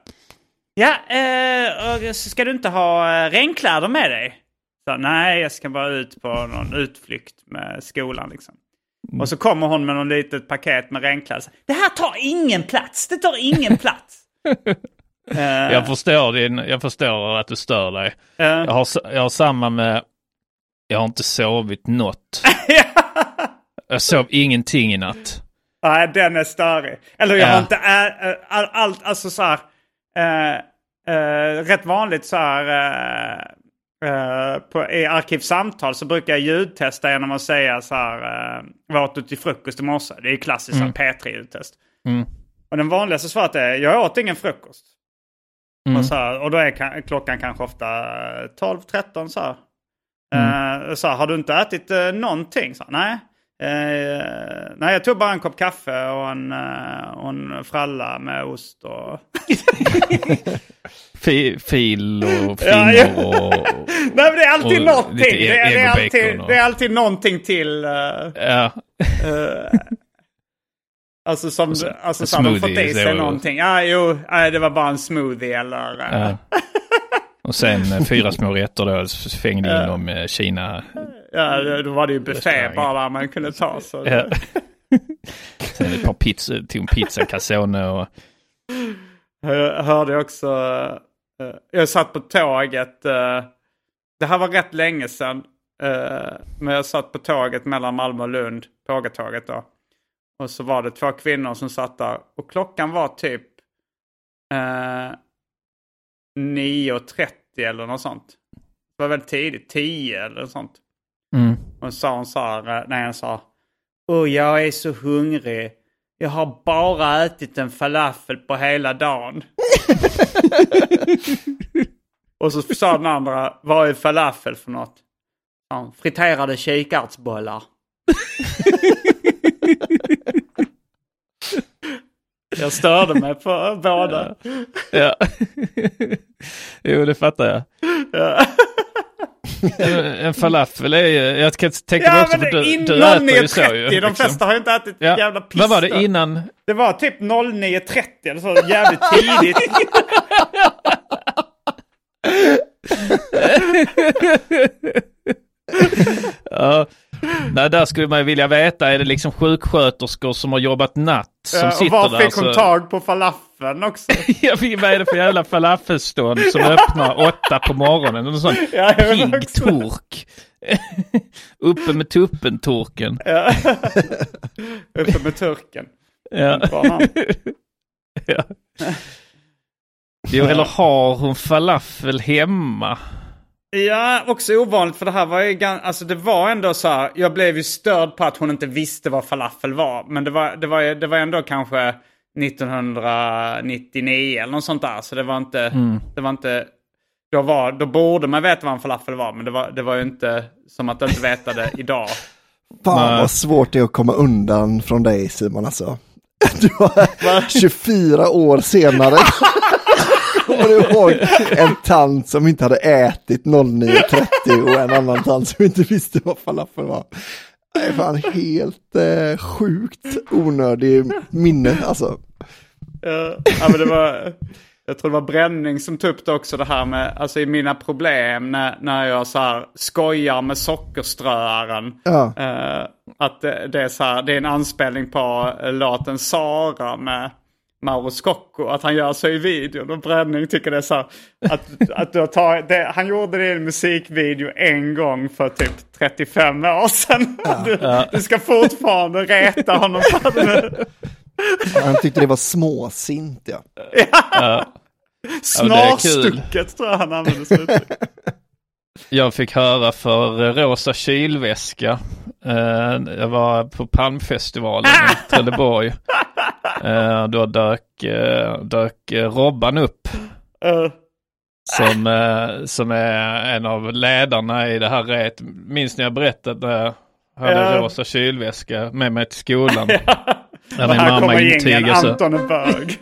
[SPEAKER 3] ja, eh, och ska du inte ha uh, regnkläder med dig? Så, Nej, jag ska bara ut på någon utflykt med skolan liksom. Och så kommer hon med någon litet paket med regnkläder. Det här tar ingen plats, det tar ingen plats. [LAUGHS] Eh,
[SPEAKER 2] Jag förstår, din, jag förstår att du stör dig.
[SPEAKER 3] eh,
[SPEAKER 2] Jag har, jag har samma med, jag har inte sovit något. [LAUGHS] Jag sov ingenting i natt.
[SPEAKER 3] Nej, den är störig. Eller jag
[SPEAKER 2] Ja.
[SPEAKER 3] har inte ä- all, allt, alltså så här. eh, eh, rätt vanligt så här. eh, eh, på, I Arkivsamtal så brukar jag ljudtesta genom att säga så här. Uh, vad åt du till frukost i morse? Det är ju klassiskt här P3-ljudtest.
[SPEAKER 2] Mm.
[SPEAKER 3] Och den vanligaste svaret är jag åt ingen frukost.
[SPEAKER 2] Mm.
[SPEAKER 3] Och, så här, och då är ka- klockan kanske ofta 12-13 så här.
[SPEAKER 2] Mm.
[SPEAKER 3] Eh, så här, har du inte ätit uh, någonting? Så här, nej. Eh, nej, jag tog bara en kopp kaffe och en, eh, och en fralla med ost och... [LAUGHS]
[SPEAKER 2] Fi, fil och flingor och... [LAUGHS]
[SPEAKER 3] nej, men det är alltid någonting.
[SPEAKER 2] lite
[SPEAKER 3] Det är, det, är alltid,
[SPEAKER 2] och-
[SPEAKER 3] det är alltid någonting till... eh,
[SPEAKER 2] Ja.
[SPEAKER 3] eh, alltså som...
[SPEAKER 2] så-
[SPEAKER 3] alltså så har de fått i sig någonting. Ja, jo, nej, det var bara en smoothie eller... eh,
[SPEAKER 2] ja. Och sen eh, fyra små rätter då, fängde in dem med Kina.
[SPEAKER 3] Ja, då var det ju buffé bara man kunde ta. Så
[SPEAKER 2] Ja. [LAUGHS] sen ett par pizza, tog en pizza calzone och...
[SPEAKER 3] Jag hörde också, eh, jag satt på tåget, det här var rätt länge sedan, men jag satt på tåget mellan Malmö och Lund, pågatåget då. Och så var det två kvinnor som satt där och klockan var typ eh, 9.30 eller något sånt. Det var väldigt tidigt, 10 eller något sånt.
[SPEAKER 2] Mm.
[SPEAKER 3] Och så sa hon så här, eh, när jag sa Åh, jag är så hungrig. Jag har bara ätit en falafel på hela dagen. [LAUGHS] och så sa den andra, vad är falafel för något? Hon, friterade kikärtsbollar. [LAUGHS] jag störde mig på båda.
[SPEAKER 2] Ja. [LAUGHS] jo, det fattar jag.
[SPEAKER 3] Ja.
[SPEAKER 2] En, en falafel är ju, jag kan tänka mig
[SPEAKER 3] Ja
[SPEAKER 2] också
[SPEAKER 3] men
[SPEAKER 2] för du, du äter ju så
[SPEAKER 3] 9.30,
[SPEAKER 2] ju.
[SPEAKER 3] de
[SPEAKER 2] liksom.
[SPEAKER 3] flesta har ju inte ätit
[SPEAKER 2] Ja.
[SPEAKER 3] jävla piss.
[SPEAKER 2] Vad var det innan?
[SPEAKER 3] Det var typ 09.30 eller så, jävligt tidigt. [LAUGHS] [LAUGHS]
[SPEAKER 2] Ja. Nej, där skulle man ju vilja veta, är det liksom sjuksköterskor som har jobbat natt som
[SPEAKER 3] Ja, och
[SPEAKER 2] sitter
[SPEAKER 3] var
[SPEAKER 2] där?
[SPEAKER 3] fick hon
[SPEAKER 2] så-
[SPEAKER 3] tag på falafeln också? [LAUGHS]
[SPEAKER 2] Vet, vad är det för jävla falafelstånd som öppnar åtta på morgonen? En sån
[SPEAKER 3] Ja,
[SPEAKER 2] pigg tork. [LAUGHS] Uppe med tuppen-torken.
[SPEAKER 3] Ja. [LAUGHS] Uppe med turken.
[SPEAKER 2] Ja. Ja. Jo, eller har hon falafel hemma?
[SPEAKER 3] Ja, också ovanligt för det här var ju gan- alltså det var ändå så här, jag blev ju störd på att hon inte visste vad falafel var. Men det var, det var, ju- det var ändå kanske 1999 eller något sånt där. Så det var inte, det var inte, då, var, då borde man veta vad en falafel var. Men det var, det var ju inte som att inte veta det [LAUGHS] idag.
[SPEAKER 4] Fan
[SPEAKER 2] Nej.
[SPEAKER 4] vad svårt det är att komma undan från dig Simon alltså. [LAUGHS] Du har 24 år senare. [LAUGHS] Kommer du ihåg en tant som inte hade ätit 09.30 och en annan tant som inte visste vad falafel var. Det är fan helt eh, sjukt onödig minne alltså.
[SPEAKER 3] Ja, men det var, jag tror det var Bränning som tog upp det också det här med, alltså i mina problem när, när jag så här skojar med sockerströaren.
[SPEAKER 4] Ja.
[SPEAKER 3] Eh, att det, det är så här, det är en anspelning på uh, låten Sara med Mauro Scocco. Att han gör så i videon och Bränning tycker det är så här, att, att du har tagit, det, han gjorde det i en musikvideo en gång för typ 35 år sedan. [LAUGHS] Du, du ska fortfarande reta honom för det.
[SPEAKER 4] Han tyckte det var småsint ja.
[SPEAKER 2] Ja.
[SPEAKER 3] Snarstucket tror jag han använde uttryck. [LAUGHS]
[SPEAKER 2] Jag fick höra för Rosa kylväska. Eh, jag var på Palmfestivalen i [LAUGHS] Trelleborg. Eh, då dök, eh, dök Robban upp.
[SPEAKER 3] Eh,
[SPEAKER 2] Som, som är en av ledarna i det här ret. Minns ni jag berättade när jag hade
[SPEAKER 3] Ja.
[SPEAKER 2] rosa kylväska med mig till skolan? [LAUGHS]
[SPEAKER 3] Och
[SPEAKER 2] min
[SPEAKER 3] här
[SPEAKER 2] mamma
[SPEAKER 3] kommer gängen,
[SPEAKER 2] intygar så.
[SPEAKER 3] Anton är bög.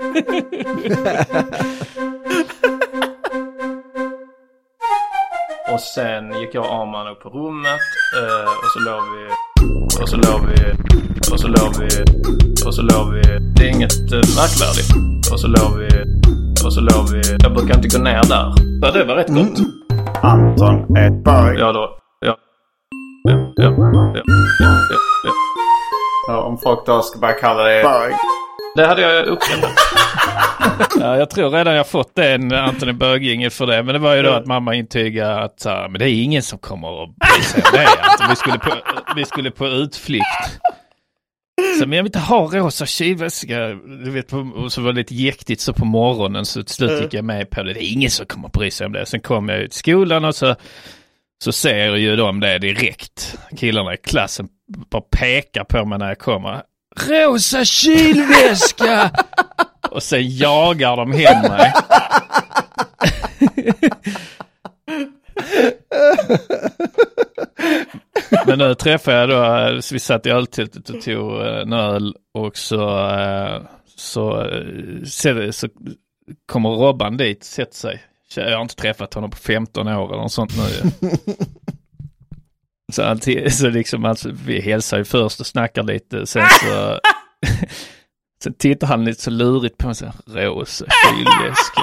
[SPEAKER 3] [LAUGHS]
[SPEAKER 2] Och sen gick jag och Arman upp på rummet eh, och så låg vi och så låg vi och så låg vi och så låg vi. Det är inget eh, märkvärdigt. Och så låg vi och så låg vi. Jag brukar inte gå ner där. Ja, det var rätt gott.
[SPEAKER 3] Anton är bög.
[SPEAKER 2] Ja då. Ja. Ja, ja, ja, ja, ja, ja.
[SPEAKER 3] Om folk då ska börja kalla det bög.
[SPEAKER 2] Det hade jag uppskattat. [LAUGHS] ja, jag tror redan jag fått en Antoni Bög-jingel för det. Men det var ju då att mamma intygade att men det är ingen som kommer att bry sig om det. Att vi, skulle på, vi skulle på utflykt. Så, men jag vill inte ha rosa kylväska. Du vet, och så var det lite jäktigt så på morgonen så till slut gick jag med på det. Det är ingen som kommer bry sig om det. Sen kom jag ut till skolan och så, så ser ju de det direkt. Killarna i klassen bara pekar på mig när jag kommer. Rosa kylväska! [LAUGHS] och sen jagar de hem mig. Men nu träffade jag då, så vi satt i öltältet och tog eh, en öl och så, eh, så, eh, så, så kommer Robban dit, sätter sig. Jag har inte träffat honom på 15 år eller något sånt nu. [LAUGHS] så, han, så liksom, alltså, vi hälsar ju först och snackar lite, sen [LAUGHS] så [LAUGHS] Sen tittar han lite så lurigt på mig så rosa kylväska.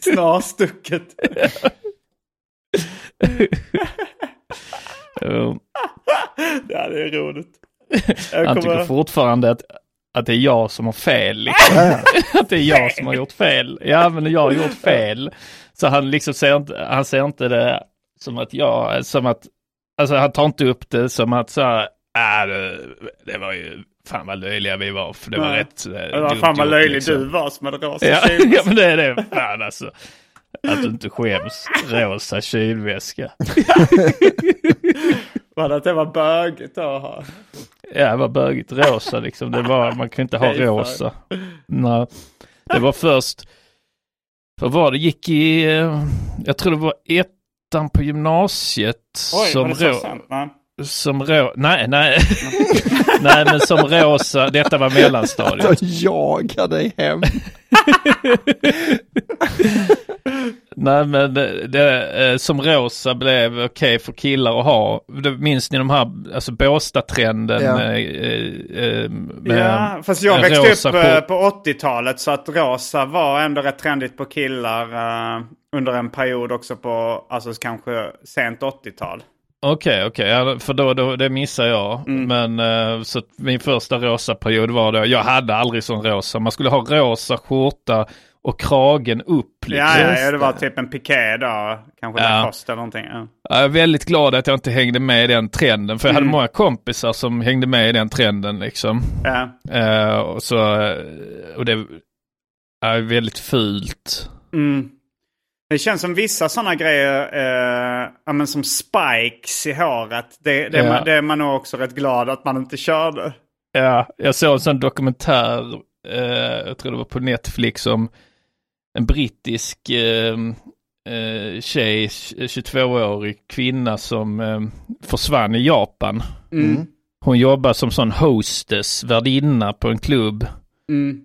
[SPEAKER 2] [LAUGHS]
[SPEAKER 3] Snarstucket. Ja, det är roligt. Jag
[SPEAKER 2] Han tycker fortfarande att, att det är jag som har fel. Liksom. att det är jag som har gjort fel. Ja, men jag har gjort fel. Så han liksom ser inte, han ser inte det som att jag, som att, alltså han tar inte upp det som att så här, äh, det, det var ju, fan vad löjliga vi var, för det var
[SPEAKER 3] Nej.
[SPEAKER 2] rätt eh,
[SPEAKER 3] Det var
[SPEAKER 2] dumt
[SPEAKER 3] fan vad löjlig
[SPEAKER 2] liksom.
[SPEAKER 3] du var som hade rosa
[SPEAKER 2] Ja, [LAUGHS] ja, men det är det. Fan alltså. Att du inte skäms. Rosa kylväska. [LAUGHS]
[SPEAKER 3] Var det att det var bögigt att ha?
[SPEAKER 2] Ja, det var bögigt rosa liksom. Det var, man kan inte ha
[SPEAKER 3] Färgfärg.
[SPEAKER 2] rosa. Nej. Det var först, vad var det, gick i, eh, jag tror det var ettan på gymnasiet.
[SPEAKER 3] Oj,
[SPEAKER 2] som rå?
[SPEAKER 3] Nej.
[SPEAKER 2] som rå, nej, nej. [LAUGHS] [LAUGHS] nej, men som rosa, detta var mellanstadiet.
[SPEAKER 4] De jagar dig hem.
[SPEAKER 2] Nej men det, det, eh, som rosa blev okej för killar att ha. Minns ni de här, alltså Båstad-trenden?
[SPEAKER 4] Ja.
[SPEAKER 2] eh, eh, med
[SPEAKER 3] Ja, fast jag växte upp eh, på 80-talet så att rosa var ändå rätt trendigt på killar eh, under en period också på, alltså kanske sent 80-tal.
[SPEAKER 2] Okej, okej, ja, för då, då, det missar jag. Men eh, så min första rosa period var då, jag hade aldrig sån rosa. Man skulle ha rosa skjorta och kragen upp. Liksom.
[SPEAKER 3] Ja, ja, det var typ en piké då. Kanske
[SPEAKER 2] Ja.
[SPEAKER 3] Lacoste eller någonting. Ja.
[SPEAKER 2] Jag är väldigt glad att jag inte hängde med i den trenden. För jag
[SPEAKER 3] Mm.
[SPEAKER 2] hade många kompisar som hängde med i den trenden liksom.
[SPEAKER 3] Ja.
[SPEAKER 2] Eh, och, så, eh, och det är väldigt fult.
[SPEAKER 3] Mm. Det känns som vissa sådana grejer, eh, ja, men som spikes i håret. Det, det, är
[SPEAKER 2] Ja.
[SPEAKER 3] man, det är man nog också rätt glad att man inte körde.
[SPEAKER 2] Ja, jag såg en sån dokumentär, eh, jag tror det var på Netflix, om en brittisk eh, eh, tjej, 22-årig kvinna som eh, försvann i Japan.
[SPEAKER 3] Mm.
[SPEAKER 2] Hon jobbar som sån hostess, värdinna på en klubb.
[SPEAKER 3] Mm.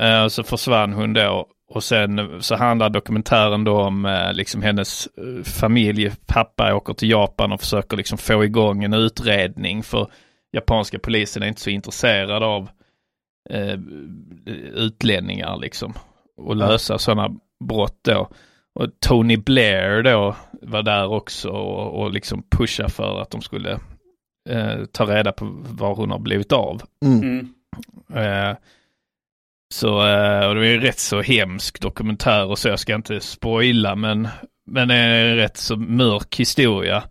[SPEAKER 2] Eh, och så försvann hon då. Och sen så handlar dokumentären då om eh, liksom hennes eh, familj. Pappa åker till Japan och försöker liksom få igång en utredning. För japanska polisen är inte så intresserad av eh, utlänningar liksom. Och lösa sådana brott då. Och Tony Blair då var där också och, och liksom pusha för att de skulle eh, ta reda på var hon har blivit av.
[SPEAKER 3] Mm.
[SPEAKER 2] Eh, så eh, och det är en rätt så hemsk dokumentär och så jag ska inte spoila men, men det är en rätt så mörk historia.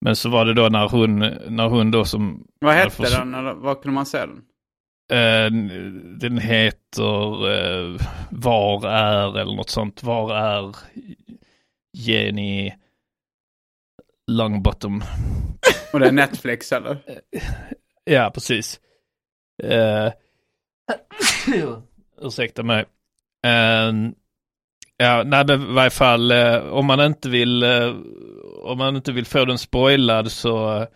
[SPEAKER 2] Men så var det då när hon, när hon då som...
[SPEAKER 3] Vad hette
[SPEAKER 2] förs-
[SPEAKER 3] den? Eller var kunde man se den?
[SPEAKER 2] Eh, den heter eh, Var är eller något sånt. Var är Jenny Longbottom?
[SPEAKER 3] Och det är Netflix eller? [LAUGHS]
[SPEAKER 2] Ja, precis. Uh, [LAUGHS] ursäkta mig. Eh, ja, nej, men i varje fall eh, om man inte vill eh, om man inte vill få den spoilad så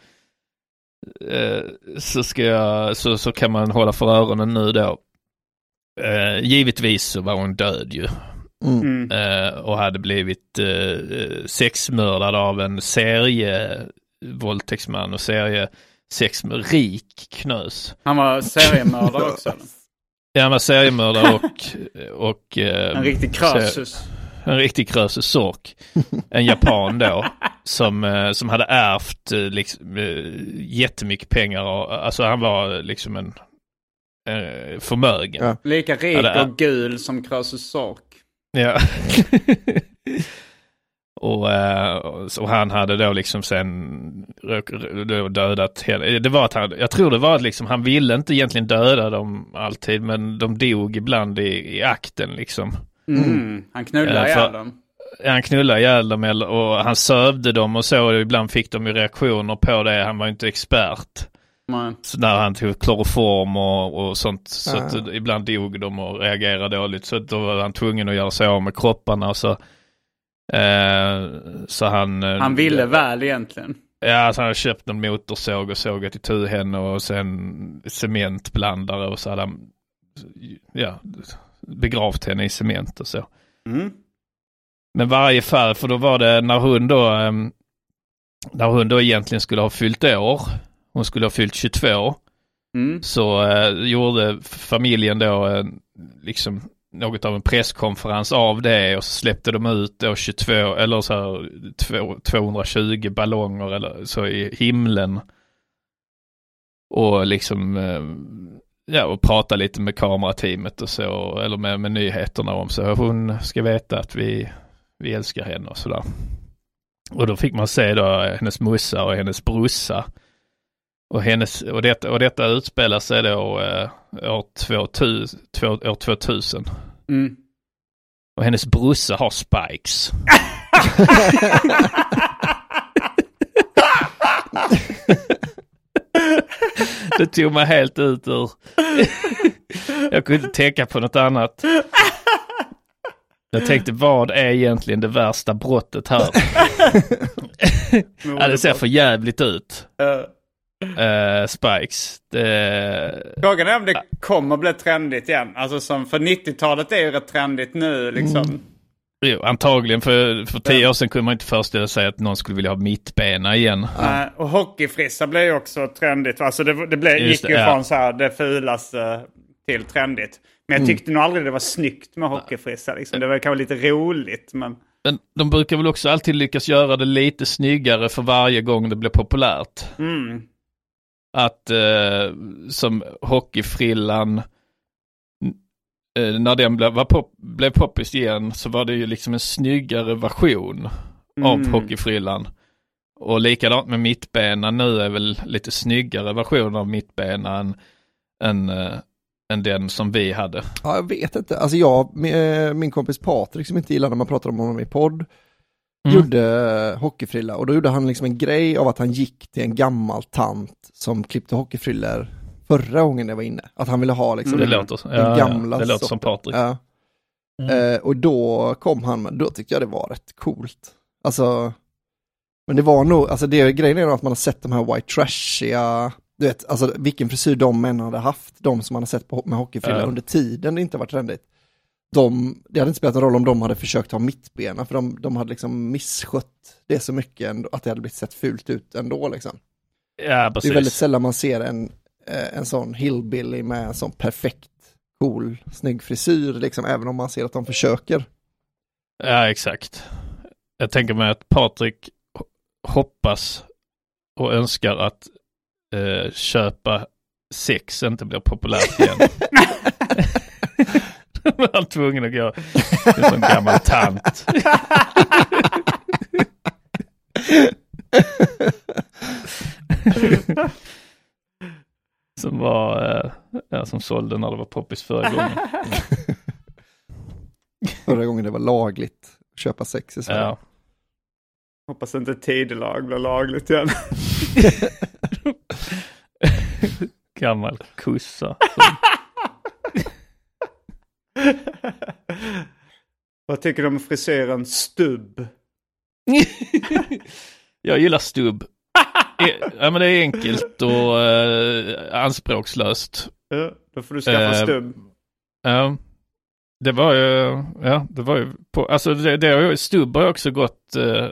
[SPEAKER 2] eh, så ska jag så, så kan man hålla för öronen nu då. Givetvis så var hon död ju.
[SPEAKER 4] Mm.
[SPEAKER 3] Mm.
[SPEAKER 2] Och hade blivit sexmördad av en serievåldtäktsman och serie sex rik knös.
[SPEAKER 3] Han var seriemördare också. [LAUGHS]
[SPEAKER 2] Ja, var seriemördare och, och eh,
[SPEAKER 3] En riktig krösus.
[SPEAKER 2] en riktig krösus sork. En japan då. Som, eh, som hade ärvt eh, liksom, jättemycket pengar. Och, alltså han var liksom en eh, förmögen.
[SPEAKER 4] Ja.
[SPEAKER 3] Lika rik och gul som Krösus Sork.
[SPEAKER 2] Ja. [LAUGHS] Och, eh, och han hade då liksom sen dödat hela, det var att han, jag tror det var att liksom han ville inte egentligen döda dem alltid men de dog ibland i, i akten liksom.
[SPEAKER 3] Mm. Han knullar
[SPEAKER 2] Eh,
[SPEAKER 3] ihjäl dem.
[SPEAKER 2] Han knullade ihjäl dem eller, och han sövde dem och så och ibland fick de ju reaktioner på det. Han var ju inte expert. Så när han tog kloroform och, och sånt. Så
[SPEAKER 4] Ah.
[SPEAKER 2] att eh, ibland dog de och reagerade dåligt. Så att då var han tvungen att göra sig av med kropparna. Så, eh, så han... eh,
[SPEAKER 3] han ville väl egentligen.
[SPEAKER 2] Ja, alltså han hade köpt en motorsåg och sågat itu henne och sen cementblandare och så hade han ja, begravt henne i cement och så.
[SPEAKER 3] Mm.
[SPEAKER 2] Men varje fall, för då var det när hon då, ehm, när hon då egentligen skulle ha fyllt år, hon skulle ha fyllt 22,
[SPEAKER 3] Mm.
[SPEAKER 2] så eh, gjorde familjen då eh, liksom något av en presskonferens av det och så släppte de ut då 22 eller så här 220 ballonger eller så i himlen. Och liksom eh, ja och prata lite med kamerateamet och så eller med, med nyheterna om så hon ska veta att vi, vi älskar henne och sådär. Och då fick man se då hennes morsa och hennes brorsa. Och, hennes, och, detta, och detta utspelar sig då eh, år, 2000, två, år 2000.
[SPEAKER 3] Mm.
[SPEAKER 2] Och hennes brorsa har spikes. [LAUGHS] det tog mig helt ut ur... Jag kunde inte tänka på något annat. Jag tänkte vad är egentligen det värsta brottet här? [LAUGHS] ja, det ser för jävligt ut.
[SPEAKER 3] Eh,
[SPEAKER 2] Eh, spikes.
[SPEAKER 3] Frågan är om det kommer bli trendigt igen. Alltså som för 90-talet är ju rätt trendigt nu liksom.
[SPEAKER 2] Jo, antagligen för, för tio år sedan kunde man inte föreställa sig att någon skulle vilja ha mittbena igen.
[SPEAKER 3] Eh, och hockeyfrissa blev ju också trendigt. Alltså det, det blev,
[SPEAKER 2] Just
[SPEAKER 3] gick
[SPEAKER 2] det,
[SPEAKER 3] ju
[SPEAKER 2] ja.
[SPEAKER 3] från så här det fulaste till trendigt. Men jag tyckte nog aldrig det var snyggt med hockeyfrissa. Liksom. Det var kanske lite roligt. Men
[SPEAKER 2] Men de brukar väl också alltid lyckas göra det lite snyggare för varje gång det blir populärt.
[SPEAKER 3] mm,
[SPEAKER 2] Att eh, som hockeyfrillan, eh, när den blev, var pop, blev poppis igen så var det ju liksom en snyggare version av
[SPEAKER 3] Mm.
[SPEAKER 2] hockeyfrillan. Och likadant med mittbena nu är väl lite snyggare version av mittbena än, än, eh, än den som vi hade.
[SPEAKER 4] Ja, jag vet inte. Alltså jag, min, min kompis Patrik som inte gillar när man pratar om honom i podd,
[SPEAKER 2] Mm.
[SPEAKER 4] gjorde hockeyfrilla och då gjorde han liksom en grej av att han gick till en gammal tant som klippte hockeyfrillor förra gången jag var inne. Att han ville ha liksom
[SPEAKER 2] Det
[SPEAKER 3] Mm.
[SPEAKER 2] låter,
[SPEAKER 4] den
[SPEAKER 2] ja,
[SPEAKER 4] gamla
[SPEAKER 2] ja, det låter som. Patrik.
[SPEAKER 4] Ja.
[SPEAKER 2] Mm.
[SPEAKER 4] Eh, och då kom han då tyckte jag det var rätt coolt. Alltså, men det var nog, alltså det grejen är nog att man har sett de här white trashiga, du vet, alltså vilken frisyr de männen hade haft, de som man har sett på, med hockeyfrilla under tiden det inte varit trendigt. De, det hade inte spelat någon roll om de hade försökt ha mittbena, för de, de hade liksom misskött det så mycket ändå, att det hade blivit sett fult ut ändå liksom.
[SPEAKER 2] Ja,
[SPEAKER 4] Det är väldigt sällan man ser en, eh, en sån hillbilly med en sån perfekt, cool, snygg frisyr, liksom, även om man ser att de försöker.
[SPEAKER 2] Ja, exakt. Jag tänker mig att Patrik ho- hoppas och önskar att eh, köpa sex inte blir populärt igen. [LAUGHS] [LAUGHS] Var han tvungen att gå sån gammal tant. som var, eh, ja, som sålde när det var poppis förra gången.
[SPEAKER 4] Förra gången det var lagligt att köpa sex i Sverige.
[SPEAKER 2] Ja.
[SPEAKER 3] hoppas inte tidelag blir lagligt igen. [LAUGHS]
[SPEAKER 2] Gammal kossa. [LAUGHS]
[SPEAKER 3] Vad tycker du om frisyren stubb? [LAUGHS]
[SPEAKER 2] Jag gillar stubb. E- Ja men det är enkelt och eh, anspråkslöst.
[SPEAKER 3] Ja, då får du skaffa
[SPEAKER 2] Eh,
[SPEAKER 3] stubb.
[SPEAKER 2] Ja. Det var ju, ja det var ju på, alltså det, det har ju, stubb har ju också gått eh,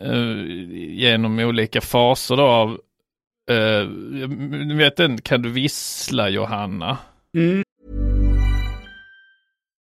[SPEAKER 2] eh, genom olika faser då av, eh, vet den, kan du vissla Johanna?
[SPEAKER 3] Mm.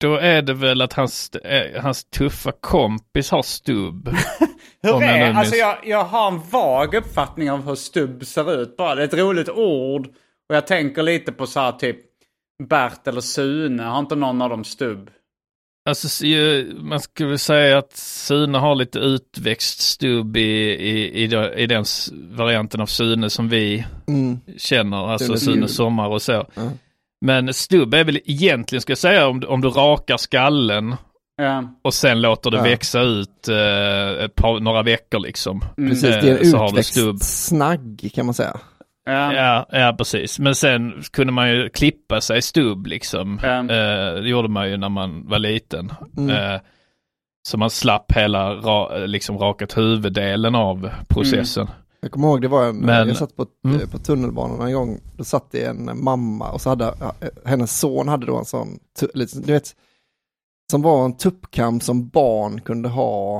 [SPEAKER 2] Då är det väl att hans, eh, hans tuffa kompis har stubb. [LAUGHS]
[SPEAKER 3] Hur
[SPEAKER 2] Om jag
[SPEAKER 3] är,
[SPEAKER 2] minns-
[SPEAKER 3] alltså jag, jag har en vag uppfattning av hur stubb ser ut bara. Det är ett roligt ord. Och jag tänker lite på så här typ Bert eller Sune. Har inte någon av dem stubb?
[SPEAKER 2] Alltså man skulle säga att Sune har lite utväxt stubb i, i, i, i den varianten av Sune som vi
[SPEAKER 4] Mm.
[SPEAKER 2] känner, alltså
[SPEAKER 4] Sune.
[SPEAKER 2] Sommar och så.
[SPEAKER 4] Ja.
[SPEAKER 2] Men stubb är väl egentligen, ska jag säga, om, du- om du rakar skallen
[SPEAKER 3] Ja.
[SPEAKER 2] och sen låter det
[SPEAKER 4] Ja.
[SPEAKER 2] växa ut eh, ett par, några veckor liksom.
[SPEAKER 4] Precis,
[SPEAKER 2] Eh,
[SPEAKER 4] det är
[SPEAKER 2] så har
[SPEAKER 4] en
[SPEAKER 2] du stubb.
[SPEAKER 4] utväxt snagg kan man säga.
[SPEAKER 3] Ja.
[SPEAKER 2] Ja, ja, precis. Men sen kunde man ju klippa sig stubb liksom.
[SPEAKER 3] Ja.
[SPEAKER 2] Eh, det gjorde man ju när man var liten.
[SPEAKER 4] Mm.
[SPEAKER 2] Eh, så man slapp hela ra, liksom rakat huvuddelen av processen.
[SPEAKER 4] Jag kommer ihåg det var en,
[SPEAKER 2] Men-
[SPEAKER 4] jag satt på,
[SPEAKER 2] Mm.
[SPEAKER 4] eh, på tunnelbanan en gång, då satt det en mamma och så hade, ja, hennes son hade då en sån, du vet, som var en tuppkam som barn kunde ha,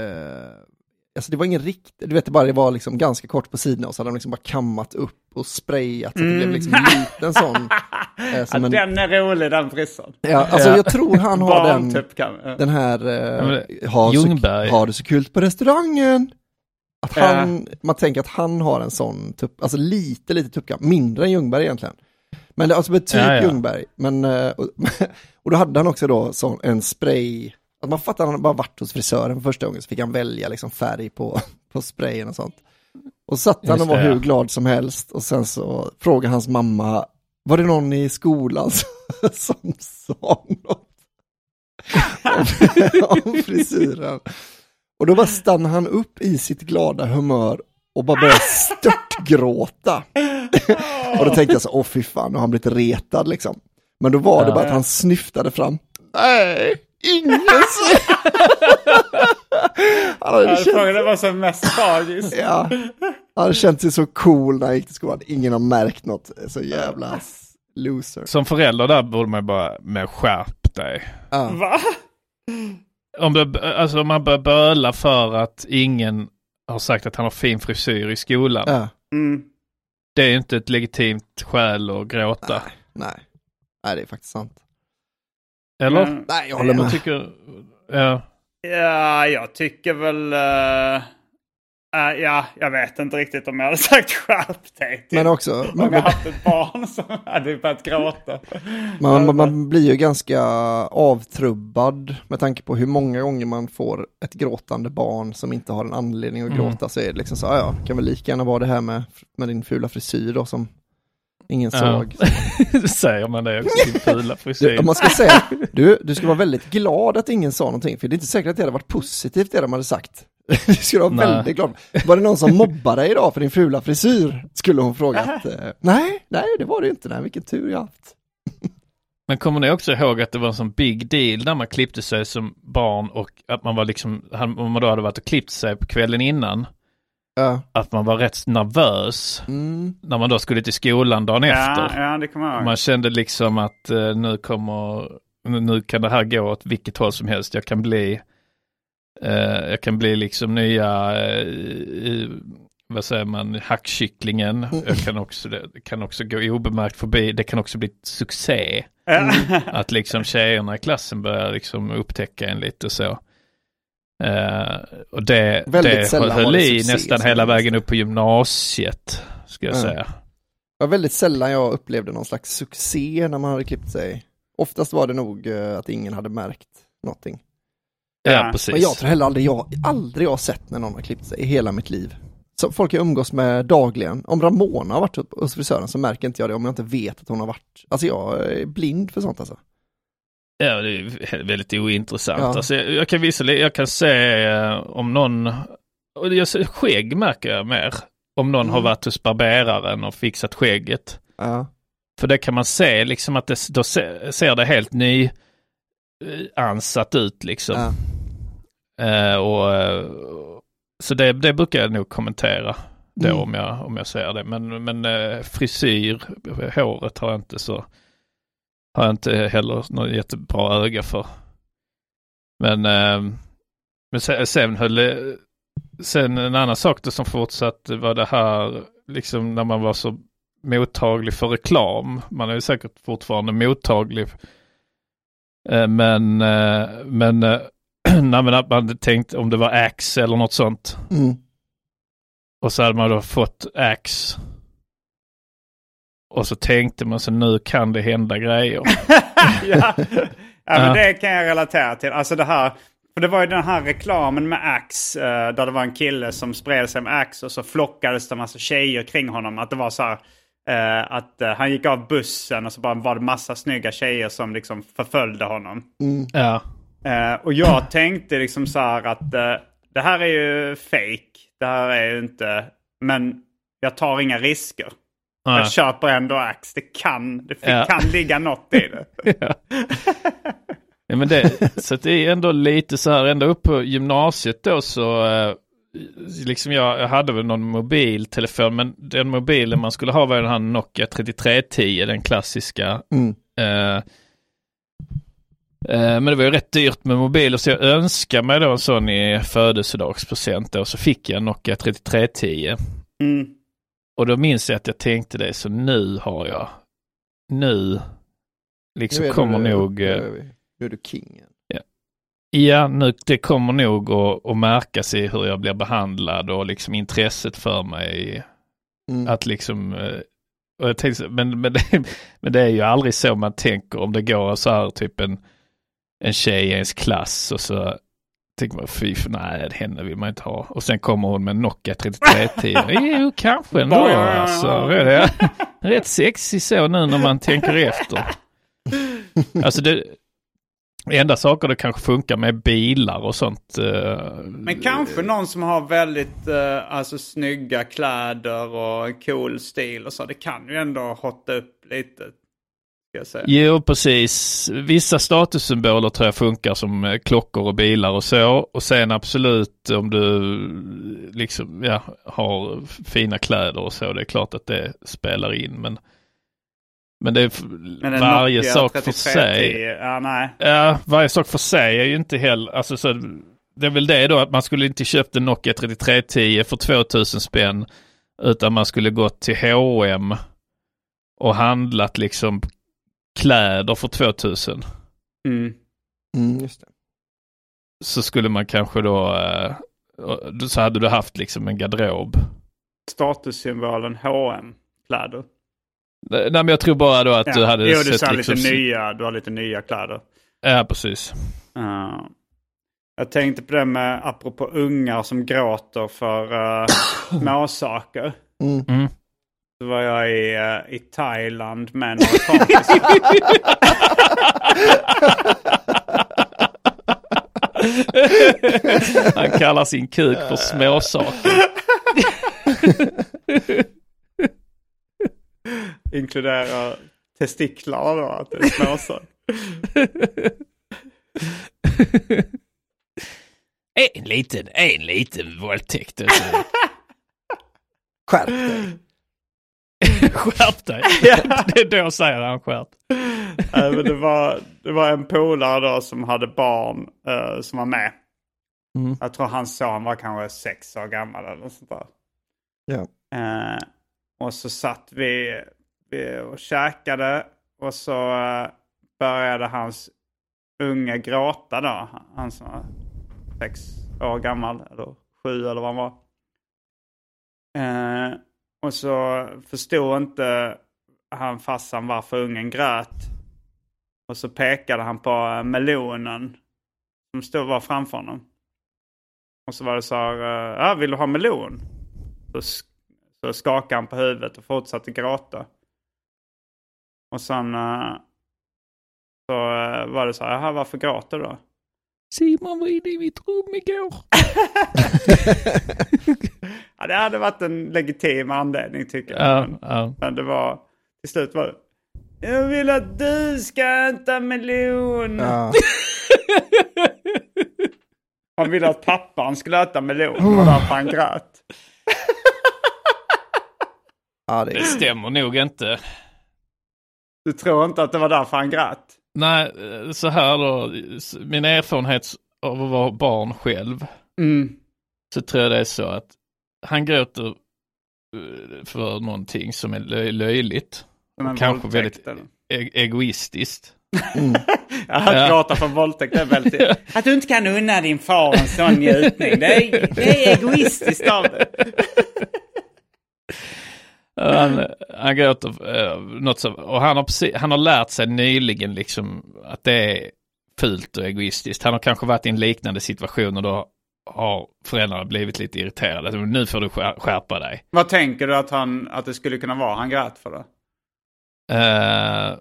[SPEAKER 4] eh, alltså det var ingen riktigt, du vet det bara, det var liksom ganska kort på sidorna och så hade de liksom bara kammat upp och sprayat så att det blev liksom en liten sån. Eh, [LAUGHS]
[SPEAKER 3] Ja,
[SPEAKER 4] som en,
[SPEAKER 3] Den är rolig den frissan.
[SPEAKER 4] ja, alltså jag tror han har [LAUGHS] den,
[SPEAKER 3] ja.
[SPEAKER 4] den här,
[SPEAKER 2] men
[SPEAKER 4] eh,
[SPEAKER 2] det-
[SPEAKER 4] ha, så,
[SPEAKER 2] Ljungberg.
[SPEAKER 4] ha det så kul på restaurangen. Att han, man tänker att han har en sån tupp, alltså lite, lite tuppkam, mindre än Ljungberg egentligen. Men alltså typ
[SPEAKER 2] Ja, ja.
[SPEAKER 4] Ljungberg, men, eh, och, [LAUGHS] och då hade han också då sån, en spray, att man fattar att han bara varit hos frisören för första gången så fick han välja liksom färg på, [LAUGHS] på sprayen och sånt. Och satt han och var hur glad som helst och sen så frågade hans mamma, var det någon i skolan som, [LAUGHS] som sa något? om, om frisyren. Och då bara stannade han upp i sitt glada humör och bara började [LAUGHS] störtgråta. och då tänkte jag så, åh fy fan, nu har han blivit retad liksom. Men då var det bara att han snyftade fram. Nej, ingen [LAUGHS] han hade
[SPEAKER 3] Jag
[SPEAKER 4] känt,
[SPEAKER 3] frågade vad var som mest tragiskt.
[SPEAKER 4] ja, han hade känt sig så cool när han gick till skolan. Ingen har märkt något. Så jävla loser.
[SPEAKER 2] Som förälder där borde man bara, med skärp dig.
[SPEAKER 4] Ja.
[SPEAKER 3] Va?
[SPEAKER 2] Om, det, alltså, om man börjar böla för att ingen har sagt att han har fin frisyr i skolan.
[SPEAKER 4] Ja,
[SPEAKER 3] Mm.
[SPEAKER 2] Det är ju inte ett legitimt skäl att gråta.
[SPEAKER 4] nej. Nej, det är faktiskt sant.
[SPEAKER 2] Eller?
[SPEAKER 3] Men-
[SPEAKER 4] Nej, jag håller med.
[SPEAKER 2] Jag tycker, ja.
[SPEAKER 3] Ja, jag tycker väl... eh, eh, ja, jag vet inte riktigt om jag hade [LAUGHS] sagt skärp dig.
[SPEAKER 4] Men också,
[SPEAKER 3] Om
[SPEAKER 4] man,
[SPEAKER 3] jag haft ett barn som [LAUGHS] hade börjat gråta.
[SPEAKER 4] man, man, man blir ju ganska avtrubbad med tanke på hur många gånger man får ett gråtande barn som inte har en anledning att
[SPEAKER 2] Mm.
[SPEAKER 4] gråta. Så är det liksom så, "Ah, ja, kan väl lika gärna vara det här med, med din fula frisyr då som ingen
[SPEAKER 2] Ja.
[SPEAKER 4] såg. [LAUGHS]
[SPEAKER 2] Säger man det också, din fula frisyr.
[SPEAKER 4] Du, man ska säga, du, du ska vara väldigt glad att ingen sa någonting, för det är inte säkert att det hade varit positivt det de hade sagt. [LAUGHS] Du skulle vara
[SPEAKER 2] Nej.
[SPEAKER 4] väldigt glad. Var det någon som mobbade dig idag för din fula frisyr? Skulle hon frågat. Eh, nej, nej det var det inte. Nej, vilken tur jag haft. [LAUGHS]
[SPEAKER 2] Men kommer ni också ihåg att det var en sån big deal när man klippte sig som barn och att man var liksom, om man då hade varit och klippt sig på kvällen innan,
[SPEAKER 4] Ja.
[SPEAKER 2] att man var rätt nervös
[SPEAKER 4] Mm.
[SPEAKER 2] när man då skulle till skolan dagen efter.
[SPEAKER 3] Ja, ja, det kommer jag ihåg.
[SPEAKER 2] Man kände liksom att eh, nu kommer, nu, nu kan det här gå åt vilket håll som helst. Jag kan bli, eh, jag kan bli liksom nya, eh, i- vad säger man, hackkycklingen. Jag kan också, det kan också gå obemärkt förbi. Det kan också bli ett succé.
[SPEAKER 3] Ja.
[SPEAKER 2] Att liksom tjejerna i klassen börjar liksom upptäcka en lite så. Eh, och det,
[SPEAKER 4] Väldigt
[SPEAKER 2] det höll i
[SPEAKER 4] succé,
[SPEAKER 2] nästan hela vägen upp på gymnasiet, ska jag
[SPEAKER 4] Ja.
[SPEAKER 2] säga.
[SPEAKER 4] Det var väldigt sällan jag upplevde någon slags succé när man hade klippt sig. Oftast var det nog att ingen hade märkt någonting.
[SPEAKER 2] Ja,
[SPEAKER 3] Ja.
[SPEAKER 2] precis.
[SPEAKER 4] Men jag tror heller aldrig jag, aldrig jag har sett när någon har klippt sig i hela mitt liv. Så folk jag umgås med dagligen. Om Ramona har varit upp- hos frisören så märker inte jag det om jag inte vet att hon har varit. Alltså jag är blind för sånt alltså.
[SPEAKER 2] Ja, det är väldigt ointressant.
[SPEAKER 4] Ja.
[SPEAKER 2] Alltså, jag, jag kan visserligen, jag kan se eh, om någon, och jag ser, skägg märker jag mer. Om någon har
[SPEAKER 4] Mm.
[SPEAKER 2] varit hos barberaren och fixat skägget.
[SPEAKER 4] Ja.
[SPEAKER 2] För det kan man se liksom att det, då se, ser det helt ny eh, ansatt ut liksom.
[SPEAKER 4] Ja.
[SPEAKER 2] Eh, och, eh, så det, det brukar jag nog kommentera då
[SPEAKER 4] Mm.
[SPEAKER 2] om, jag, om jag ser det. Men, men eh, frisyr, håret har jag inte så har jag inte heller något jättebra öga för. Men, eh, men sen, sen höll det, sen en annan sak då som fortsatte var det här liksom när man var så mottaglig för reklam. Man är ju säkert fortfarande mottaglig. Eh, Men, [CLEARS THROAT] eh, men när man tänkt om det var Axe eller något sånt.
[SPEAKER 4] Mm.
[SPEAKER 2] Och så hade man då fått Axe. Och så tänkte man så nu kan det hända grejer. [LAUGHS]
[SPEAKER 3] ja. ja, men det kan jag relatera till. Alltså det här, för det var ju den här reklamen med Axe, eh, där det var en kille som spred sig med Axe och så flockades det en massa tjejer kring honom. Att det var så här, eh, att eh, han gick av bussen och så bara var det massa snygga tjejer som liksom förföljde honom.
[SPEAKER 4] Mm.
[SPEAKER 2] Ja,
[SPEAKER 3] Eh, och jag tänkte liksom så här att eh, det här är ju fake. Det här är ju inte, men jag tar inga risker.
[SPEAKER 2] Ja.
[SPEAKER 3] Jag köper ändå Axe. Det kan, det
[SPEAKER 2] Ja.
[SPEAKER 3] kan ligga något i det. [LAUGHS]
[SPEAKER 2] ja. ja men det, så det är ändå lite så här, ända upp på gymnasiet då så, eh, liksom jag, jag hade väl någon mobiltelefon, men den mobilen man skulle ha var den här Nokia 3310, den klassiska.
[SPEAKER 4] Mm.
[SPEAKER 2] Eh, men det var ju rätt dyrt med mobiler så jag önskade mig då en sån i födelsedagspresent då, och så fick jag en Nokia 3310.
[SPEAKER 3] Mm.
[SPEAKER 2] Och då minns jag att jag tänkte det, så nu har jag, nu liksom
[SPEAKER 4] Nu är
[SPEAKER 2] kommer
[SPEAKER 4] du,
[SPEAKER 2] nog, eh,
[SPEAKER 4] Nu är du kingen.
[SPEAKER 2] ja nu, det kommer nog att, att märkas i hur jag blir behandlad och liksom intresset för mig.
[SPEAKER 4] Mm.
[SPEAKER 2] Att liksom, eh, och jag tänkte, men, men, det, [LAUGHS] men det är ju aldrig så man tänker om det går så här typ en, en tjej i ens klass och så tänker man fy för nej henne vill man inte ha. Och sen kommer hon med Nokia 3310. [LAUGHS] jo kanske ändå alltså. Rätt, sexig så nu när man tänker efter. Alltså det, enda saker det kanske funkar med bilar och sånt. eh,
[SPEAKER 3] Men kanske någon som har väldigt eh, alltså, snygga kläder och cool stil och så. Det kan ju ändå hotta upp lite. Jag säga.
[SPEAKER 2] Jo, precis. Vissa statussymboler tror jag funkar som eh, klockor och bilar och så. Och sen absolut om du liksom ja, har fina kläder och så. Det är klart att det spelar in. Men, men det är
[SPEAKER 3] Men en
[SPEAKER 2] varje
[SPEAKER 3] Nokia
[SPEAKER 2] sak för
[SPEAKER 3] 3310,
[SPEAKER 2] sig.
[SPEAKER 3] Ja, nej.
[SPEAKER 2] Ja, varje sak för sig är ju inte heller, alltså så, det är väl det då att man skulle inte köpt en Nokia 3310 för 2000 spänn. Utan man skulle gått till H&M och handlat liksom kläder för 2000.
[SPEAKER 3] Mm.
[SPEAKER 4] Mm, just det.
[SPEAKER 2] Så skulle man kanske då, eh, så hade du haft liksom en garderob.
[SPEAKER 3] Statussymbolen H&M kläder
[SPEAKER 2] Nej men jag tror bara då att du hade
[SPEAKER 3] jo, du
[SPEAKER 2] sett
[SPEAKER 3] sa
[SPEAKER 2] liksom...
[SPEAKER 3] lite nya, du har lite nya kläder.
[SPEAKER 2] Ja, precis.
[SPEAKER 3] Ja. jag tänkte på det med, apropå ungar som gråter för [COUGHS] uh, småsaker.
[SPEAKER 4] Mm.
[SPEAKER 2] Mm.
[SPEAKER 3] Så var jag i, eh, i Thailand med några kompisar.
[SPEAKER 2] Han kallar sin kuk för småsaker.
[SPEAKER 3] Inkluderar testiklarna då, att det är småsaker.
[SPEAKER 2] En liten, en liten våldtäkt.
[SPEAKER 4] Skärp dig. [LAUGHS]
[SPEAKER 2] Skärp dig. [LAUGHS] Det är då säger han skärp. [LAUGHS]
[SPEAKER 3] Men det, var, det var en polare då som hade barn eh, som var med.
[SPEAKER 4] Mm.
[SPEAKER 3] Jag tror hans son var kanske sex år gammal eller något sånt där.
[SPEAKER 4] Ja.
[SPEAKER 3] Eh, och så satt vi, vi och käkade och så eh, började hans unge gråta då. Han som var sex år gammal eller sju eller vad han var. Och så förstod inte han farsan varför ungen grät. Och så pekade han på melonen som stod var framför honom. Och så var det så här, eh, ja vill du ha melon? Så, sk- så skakade han på huvudet och fortsatte gråta. Och sen eh, så eh, var det så här, jaha varför gråter du då?
[SPEAKER 2] Simon var inne i mitt rum igår. [LAUGHS]
[SPEAKER 3] Ja, det hade varit en legitim anledning tycker jag.
[SPEAKER 2] Ja,
[SPEAKER 3] Men,
[SPEAKER 2] ja.
[SPEAKER 3] men det var, till slut var det, jag vill att du ska äta melon.
[SPEAKER 4] Ja. [LAUGHS]
[SPEAKER 3] Han ville att pappan skulle äta melon. Det var därför han grät.
[SPEAKER 4] Ja, det
[SPEAKER 2] Det stämmer nog inte.
[SPEAKER 3] Du tror inte att det var därför han grät?
[SPEAKER 2] Nej, så här då. Min erfarenhet av att vara barn själv.
[SPEAKER 3] Mm.
[SPEAKER 2] Så tror jag det är så att han gråter eh, för någonting som är lö- löjligt.
[SPEAKER 3] Som
[SPEAKER 2] Kanske
[SPEAKER 3] våldtäkt,
[SPEAKER 2] väldigt e- egoistiskt. [LAUGHS]
[SPEAKER 3] Ja, att gråta för våldtäkt är väldigt... [LAUGHS] Att du inte kan unna din far en sån njutning. Det är, det är egoistiskt av dig. [LAUGHS]
[SPEAKER 2] Han, han gråter eh, något så, och han har, precis, han har lärt sig nyligen liksom att det är fult och egoistiskt. Han har kanske varit i en liknande situation och då har föräldrarna blivit lite irriterade. Så Nu får du skär- skärpa dig.
[SPEAKER 3] Vad tänker du att, han, att det skulle kunna vara han grät för då?
[SPEAKER 2] Eh,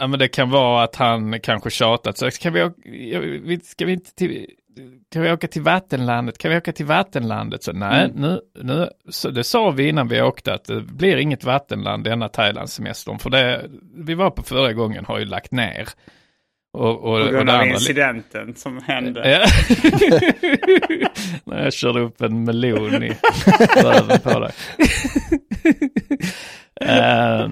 [SPEAKER 2] ja men det kan vara att han kanske tjatat så kan vi- ska vi inte till, kan vi åka till vattenlandet, kan vi åka till vattenlandet? Så nej,
[SPEAKER 3] Mm.
[SPEAKER 2] nu, nu, så det sa vi innan vi åkte att det blir inget vattenland denna Thailandssemestern. För det vi var på förra gången har ju lagt ner. Och, och,
[SPEAKER 3] På grund av incidenten som hände.
[SPEAKER 2] Ja. [LAUGHS] När jag körde upp en melon i röven på dig. [LAUGHS] Eh,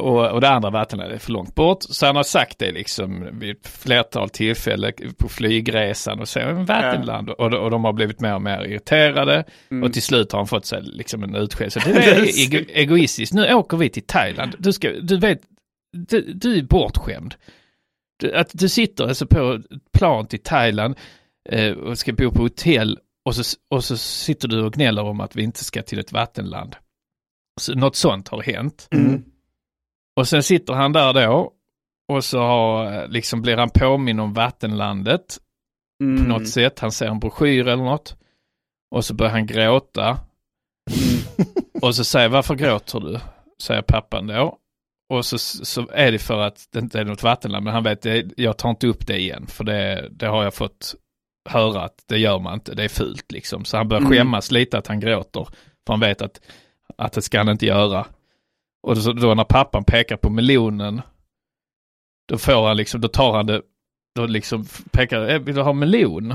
[SPEAKER 2] och, och det andra vattenlandet är för långt bort. Så han har sagt det liksom vid ett flertal tillfällen på flygresan och så, "Men vattenland. Och, och de har blivit mer och mer irriterade. Och till slut har han fått sig liksom en utskällning. Det [LAUGHS] är ego, egoistiskt. Nu åker vi till Thailand. Du, ska, du vet, du, du är bortskämd. Du, att du sitter alltså på ett plan till Thailand eh, och ska bo på hotell och så, och så sitter du och gnäller om att vi inte ska till ett vattenland. Så, något sånt har hänt.
[SPEAKER 3] Mm.
[SPEAKER 2] Och sen sitter han där då och så har, liksom blir han påminn om vattenlandet
[SPEAKER 3] Mm.
[SPEAKER 2] på något sätt. Han ser en broschyr eller något. Och så börjar han gråta. och så säger varför gråter du? Säger pappan då. Och så, så är det för att det inte är något vattenland. Men han vet, jag tar inte upp det igen. För det, det har jag fått höra att det gör man inte. Det är fult liksom. Så han börjar
[SPEAKER 3] Mm.
[SPEAKER 2] skämmas lite att han gråter. För han vet att, att det ska han inte göra. Och så, då när pappan pekar på melonen. Då får han liksom, då tar han det, då liksom pekar, "Eh, vill du ha melon?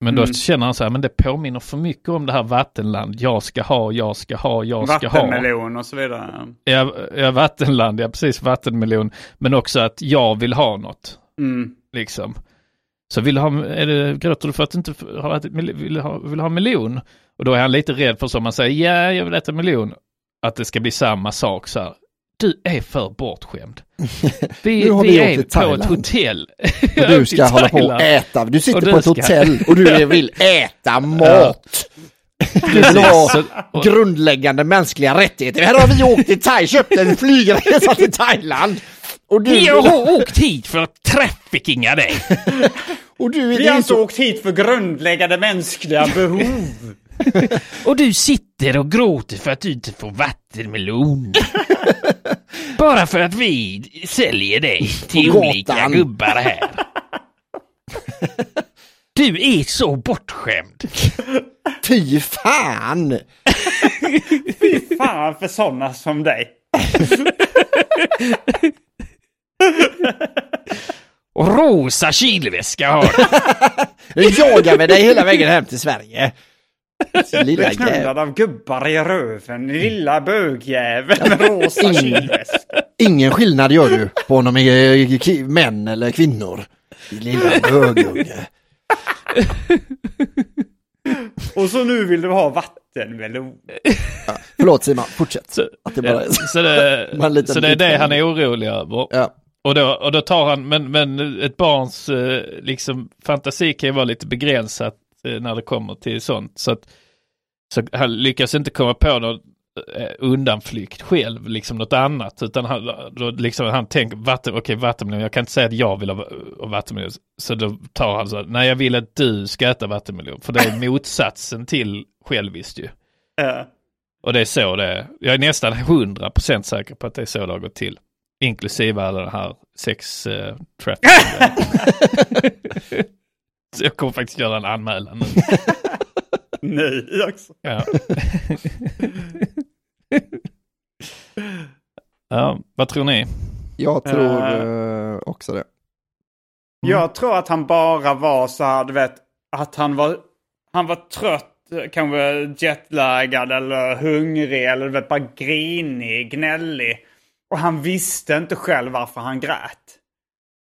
[SPEAKER 2] Men då
[SPEAKER 3] Mm.
[SPEAKER 2] känner han så här, men det påminner för mycket om det här vattenland. Jag ska ha, jag ska ha, jag ska ha.
[SPEAKER 3] Vattenmelon och så vidare.
[SPEAKER 2] Ja, ja, vattenland, ja precis, vattenmelon. Men också att jag vill ha något,
[SPEAKER 3] Mm.
[SPEAKER 2] liksom. Så vill ha, är det, gråter du för att du inte har ätit, vill, ha, vill ha melon? Och då är han lite rädd för så man säger, ja, jag vill äta melon. Att det ska bli samma sak så här. Du är för bortskämd. [LAUGHS] Vi,
[SPEAKER 4] Nu har
[SPEAKER 2] vi,
[SPEAKER 4] vi
[SPEAKER 2] är på ett hotell.
[SPEAKER 4] Och du [LAUGHS] ska hålla på och äta. Du sitter
[SPEAKER 2] du
[SPEAKER 4] på ett
[SPEAKER 2] ska-
[SPEAKER 4] hotell och du vill äta [LAUGHS] mat. Du vill ha grundläggande mänskliga rättigheter. Här har vi åkt till Thailand, köpt en flygresa till Thailand. Och du, vill,
[SPEAKER 2] har åkt hit för att traffickinga dig.
[SPEAKER 4] och du
[SPEAKER 3] Vi har
[SPEAKER 4] är
[SPEAKER 3] inte
[SPEAKER 4] så,
[SPEAKER 3] åkt hit för grundläggande mänskliga behov. [LAUGHS]
[SPEAKER 2] Och du sitter och gråter för att du inte får vattenmelon. [LAUGHS] Bara för att vi säljer dig till
[SPEAKER 4] På
[SPEAKER 2] olika
[SPEAKER 4] gatan.
[SPEAKER 2] gubbar här. [LAUGHS] Du är så bortskämd.
[SPEAKER 4] Fy fan!
[SPEAKER 3] Fan för sådana som dig.
[SPEAKER 2] Och rosa kylväska har du.
[SPEAKER 4] Nu jagar vi dig hela vägen hem till Sverige. Lilla
[SPEAKER 3] Blir
[SPEAKER 4] jävel.
[SPEAKER 3] knullad av gubbar i röven. Lilla bögjävel med rosa
[SPEAKER 4] Ingen-. Ingen skillnad gör du på om de är män eller kvinnor. Lilla bögunge.
[SPEAKER 3] Och så nu vill du ha vattenmelon.
[SPEAKER 4] Förlåt Simon, fortsätt.
[SPEAKER 2] Så,
[SPEAKER 4] Att det bara-
[SPEAKER 2] ja, så, det, [LAUGHS] så det är det han är orolig över.
[SPEAKER 4] Ja.
[SPEAKER 2] Och då, och då tar han, men, men ett barns eh, liksom, fantasi kan ju vara lite begränsat när det kommer till sånt. Så att, Så han lyckas inte komma på någon eh, undanflykt själv, liksom något annat. Utan han, då, liksom, han tänker, vatten, okej vattenmelon, jag kan inte säga att jag vill ha ha vattenmelon. Så då tar han så, nej jag vill att du ska äta vattenmelon. För det är [LAUGHS] motsatsen till själviskt ju.
[SPEAKER 3] Eh,
[SPEAKER 2] Och det är så det är. Jag är nästan 100% säker på att det är så det har gått till. Inklusive alla den här sex uh, [LAUGHS] [LAUGHS] [LAUGHS] Så jag kommer faktiskt göra en anmälan nu. [LAUGHS]
[SPEAKER 3] nu också.
[SPEAKER 2] Ja. [LAUGHS] ja, vad tror ni?
[SPEAKER 4] Jag tror
[SPEAKER 3] eh,
[SPEAKER 4] också det.
[SPEAKER 3] Jag tror att han bara var så här, du vet, att han var, han var trött, kanske jetlaggad eller hungrig eller du vet, bara grinig, gnällig. Och han visste inte själv varför han grät.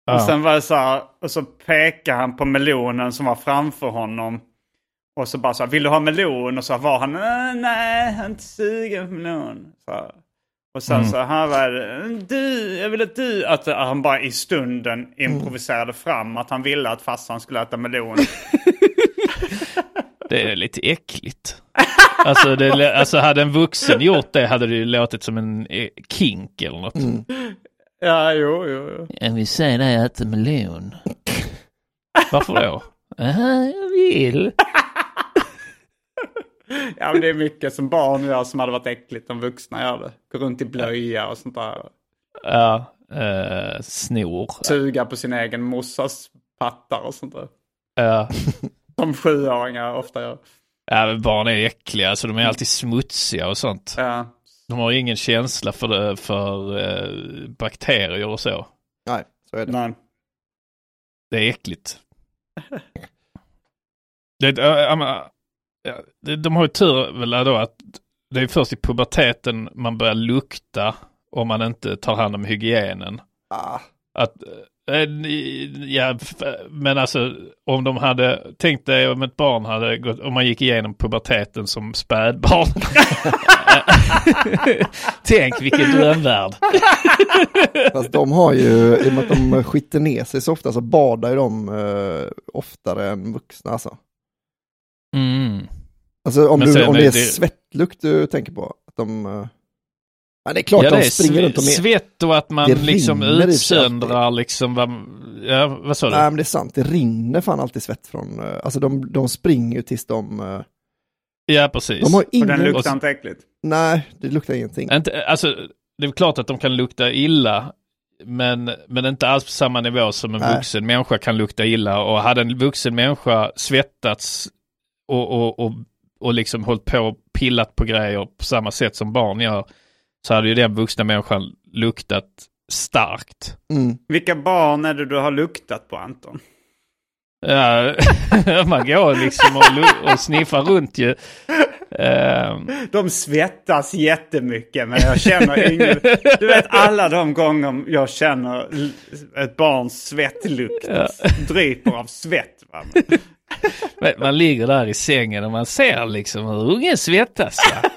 [SPEAKER 3] Och
[SPEAKER 2] Ja.
[SPEAKER 3] sen var det så här, och så pekade han på melonen som var framför honom. Och så bara så här, vill du ha melon? Och så var han, "Eh, nej, jag är inte sugen på melon. Så här. Och sen så han var det, du, jag vill att du, att han bara i stunden improviserade fram att han ville att farsan skulle äta melon. [LAUGHS]
[SPEAKER 2] Det är lite äckligt. Alltså, det, alltså hade en vuxen gjort det hade det ju låtit som en eh, kink eller något.
[SPEAKER 3] Ja, jo, jo, jo.
[SPEAKER 2] Jag vill säga dig att äta melon. Varför då? Aha, jag vill.
[SPEAKER 3] Ja, men det är mycket som barn gör som hade varit äckligt om vuxna gör det. Gå runt i blöja och sånt där.
[SPEAKER 2] Ja, eh, snor.
[SPEAKER 3] Suga på sin egen morsas pattar och sånt där.
[SPEAKER 2] Ja.
[SPEAKER 3] Som sjuåringar ofta gör.
[SPEAKER 2] Ja, men barn är äckliga, alltså de är alltid smutsiga och sånt.
[SPEAKER 3] Ja.
[SPEAKER 2] De har ingen känsla för, det, för eh, bakterier och så.
[SPEAKER 4] Nej, så är det.
[SPEAKER 3] Nej.
[SPEAKER 2] Det är äckligt. Det, äh, ja, ja, det, de har ju tur väl då att det är först i puberteten man börjar lukta om man inte tar hand om hygienen.
[SPEAKER 4] Ah,
[SPEAKER 2] Att, eh, ja, f- men alltså om de hade, tänkt dig om ett barn hade gått, om man gick igenom puberteten som spädbarn. [LAUGHS] [LAUGHS] Tänk vilken drömvärld. [LAUGHS]
[SPEAKER 4] fast de har ju, i och med att de skiter ner sig så ofta så badar ju de eh, oftare än vuxna alltså.
[SPEAKER 2] Mm.
[SPEAKER 4] Alltså om, du,
[SPEAKER 2] sen
[SPEAKER 4] om det är
[SPEAKER 2] det-
[SPEAKER 4] svettlukt du tänker på. Att de, eh, ja, det är klart
[SPEAKER 2] Ja,
[SPEAKER 4] de
[SPEAKER 2] det är
[SPEAKER 4] springer runt och med.
[SPEAKER 2] svett och att man
[SPEAKER 4] Det
[SPEAKER 2] liksom utsöndrar liksom vad, ja vad sa du?
[SPEAKER 4] Nej men det är sant, det rinner fan alltid svett från, eh, alltså de, de springer ju tills de, eh,
[SPEAKER 2] Ja precis.
[SPEAKER 4] de har
[SPEAKER 3] Och den
[SPEAKER 4] ingen,
[SPEAKER 3] luktar inte äckligt.
[SPEAKER 4] Nej det luktar ingenting.
[SPEAKER 2] Inte, alltså, det är klart att de kan lukta illa. Men, men inte alls på samma nivå som en
[SPEAKER 4] Nej.
[SPEAKER 2] vuxen människa kan lukta illa. Och hade en vuxen människa svettats och, och, och, och liksom hållit på och pillat på grejer på samma sätt som barn gör. Så hade ju den vuxna människan luktat starkt.
[SPEAKER 4] Mm.
[SPEAKER 3] Vilka barn är det du har luktat på Anton?
[SPEAKER 2] Ja, [LAUGHS] man går liksom och, och sniffar runt ju. Ehm,
[SPEAKER 3] De svettas jättemycket men jag känner ingen... Du vet alla de gånger jag känner ett barns svettlukt. Dryper av svett. Va?
[SPEAKER 2] Man ligger där i sängen och man ser liksom hur ungen svettas. Va?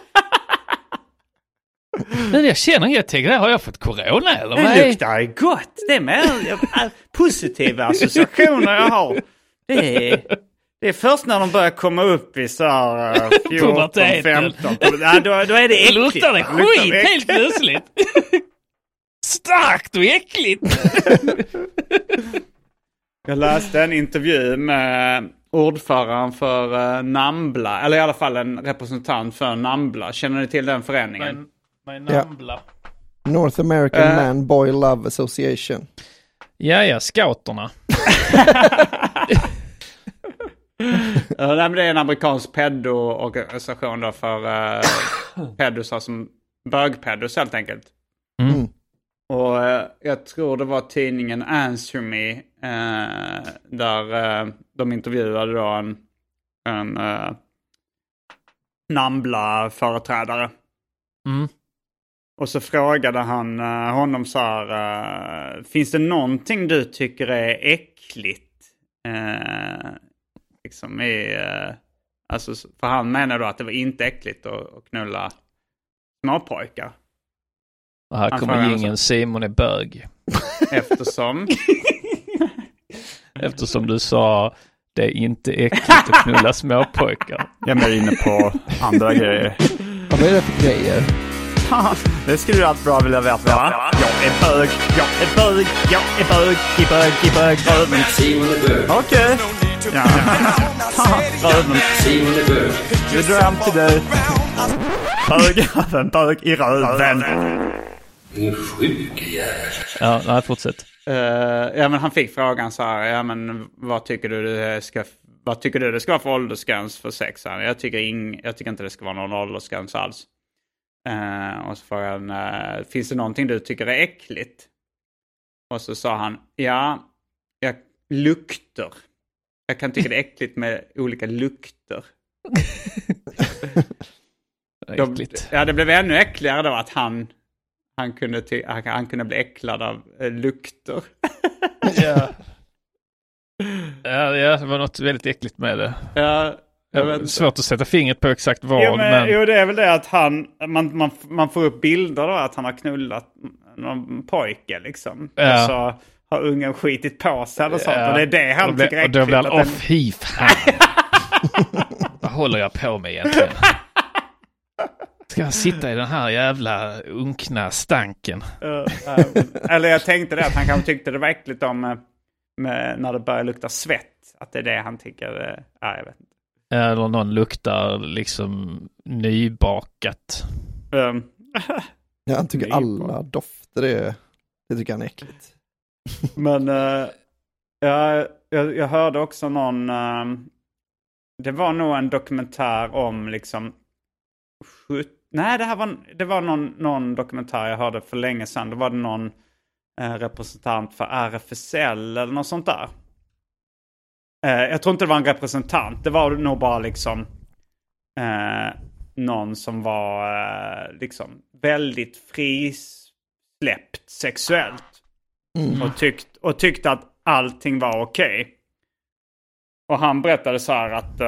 [SPEAKER 2] Men jag känner inget, jag tänker, har jag fått corona eller? vad
[SPEAKER 3] Det luktar gott. Det är mer positiva associationer jag har. Det är, det är först när de börjar komma upp i så här äh, 14, [LAUGHS]
[SPEAKER 2] Puberteten.
[SPEAKER 3] 15. Ja, då, då är det äckligt.
[SPEAKER 2] Luktar det
[SPEAKER 3] Då luktar
[SPEAKER 2] skit
[SPEAKER 3] det
[SPEAKER 2] helt plötsligt. [LAUGHS] Starkt och äckligt. [LAUGHS]
[SPEAKER 3] Jag läste en intervju med ordföranden för eh, Nambla, eller i alla fall en representant för Nambla. Känner ni till den föreningen?
[SPEAKER 2] Men,
[SPEAKER 4] Ja.
[SPEAKER 2] nambla.
[SPEAKER 4] North American
[SPEAKER 3] Eh.
[SPEAKER 4] Man Boy Love Association.
[SPEAKER 2] Ja, ja, scouterna.
[SPEAKER 3] Uh, nej, men det är en amerikansk pedo-organisation då för [COUGHS] uh, pedosar som bögpedos helt enkelt.
[SPEAKER 2] Mm.
[SPEAKER 3] Och eh, jag tror det var tidningen Answer Me eh, där eh, de intervjuade då en, en uh, Nambla-företrädare.
[SPEAKER 2] Mm.
[SPEAKER 3] Och så frågade han eh, honom så här, eh, finns det någonting du tycker är äckligt? Eh, liksom i, eh, alltså, för han menar då att det var inte äckligt att, att knulla småpojkar.
[SPEAKER 2] Och här
[SPEAKER 3] Han
[SPEAKER 2] kommer
[SPEAKER 3] frågar
[SPEAKER 2] jingeln Simon är bög.
[SPEAKER 3] Eftersom... [LAUGHS]
[SPEAKER 2] Eftersom du sa Det är inte äckligt att knulla småpojkar.
[SPEAKER 1] Jag är mer inne på andra grejer.
[SPEAKER 4] Vad är det för grejer?
[SPEAKER 1] Det skulle du allt bra vilja veta. va? Jag är bög, jag är bög, jag är bög, i bög, i bög, röven.
[SPEAKER 5] Simon är bög.
[SPEAKER 1] Okej. Ja. Röven. Hem till dig. Bög, röven, bög i röven.
[SPEAKER 5] Din sjuke jävel.
[SPEAKER 2] Ja, nej, fortsätt.
[SPEAKER 3] Eh, ja men han fick frågan så här, ja men vad tycker du det ska, vad tycker du det ska vara för åldersgräns för sex? Jag tycker, ing, jag tycker inte det ska vara någon åldersgräns alls. Eh, och så frågade han, eh, finns det någonting du tycker är äckligt? Och så sa han, ja, jag, lukter. Jag kan tycka det är äckligt med olika lukter. [LAUGHS] De,
[SPEAKER 2] Äckligt.
[SPEAKER 3] ja, det blev ännu äckligare då att han, han, kunde, ty, han, han kunde bli äcklad av eh, lukter. [LAUGHS]
[SPEAKER 2] Ja. [LAUGHS] Ja, ja, det var något väldigt äckligt med det.
[SPEAKER 3] Ja, jag
[SPEAKER 2] Ja,
[SPEAKER 3] vet inte.
[SPEAKER 2] svårt att sätta fingret på exakt vad,
[SPEAKER 3] Jo, men,
[SPEAKER 2] men...
[SPEAKER 3] jo, det är väl det att han, man, man, man får upp bilder då att han har knullat någon pojke liksom.
[SPEAKER 2] Ja.
[SPEAKER 3] Och så har ungen skitit på sig eller sånt.
[SPEAKER 2] Ja.
[SPEAKER 3] Och det är det han
[SPEAKER 2] och,
[SPEAKER 3] tycker är
[SPEAKER 2] och då
[SPEAKER 3] äckligt.
[SPEAKER 2] blir han
[SPEAKER 3] att den-
[SPEAKER 2] off, fy fan. [LAUGHS] Vad håller jag på med egentligen? Ska jag sitta i den här jävla unkna stanken?
[SPEAKER 3] Ja, ja. Eller jag tänkte det att han kanske tyckte det var äckligt om eh, med, när det börjar lukta svett. Att det är det han tycker. eh, Ja, jag vet inte.
[SPEAKER 2] Eller någon luktar liksom nybakat.
[SPEAKER 3] Um,
[SPEAKER 4] Ja, han tycker alla dofter är, det tycker han är äckligt.
[SPEAKER 3] Men eh, uh, jag, jag, jag hörde också någon, Uh, det var nog en dokumentär om liksom, Skjut, nej det här var, det var någon, någon dokumentär jag hörde för länge sedan. Då var det någon uh, representant för RFSL eller något sånt där. Jag tror inte det var en representant, det var nog bara liksom någon som var liksom väldigt frisläppt sexuellt. Och, tyckt, och tyckte att allting var okej. Och han berättade så här att...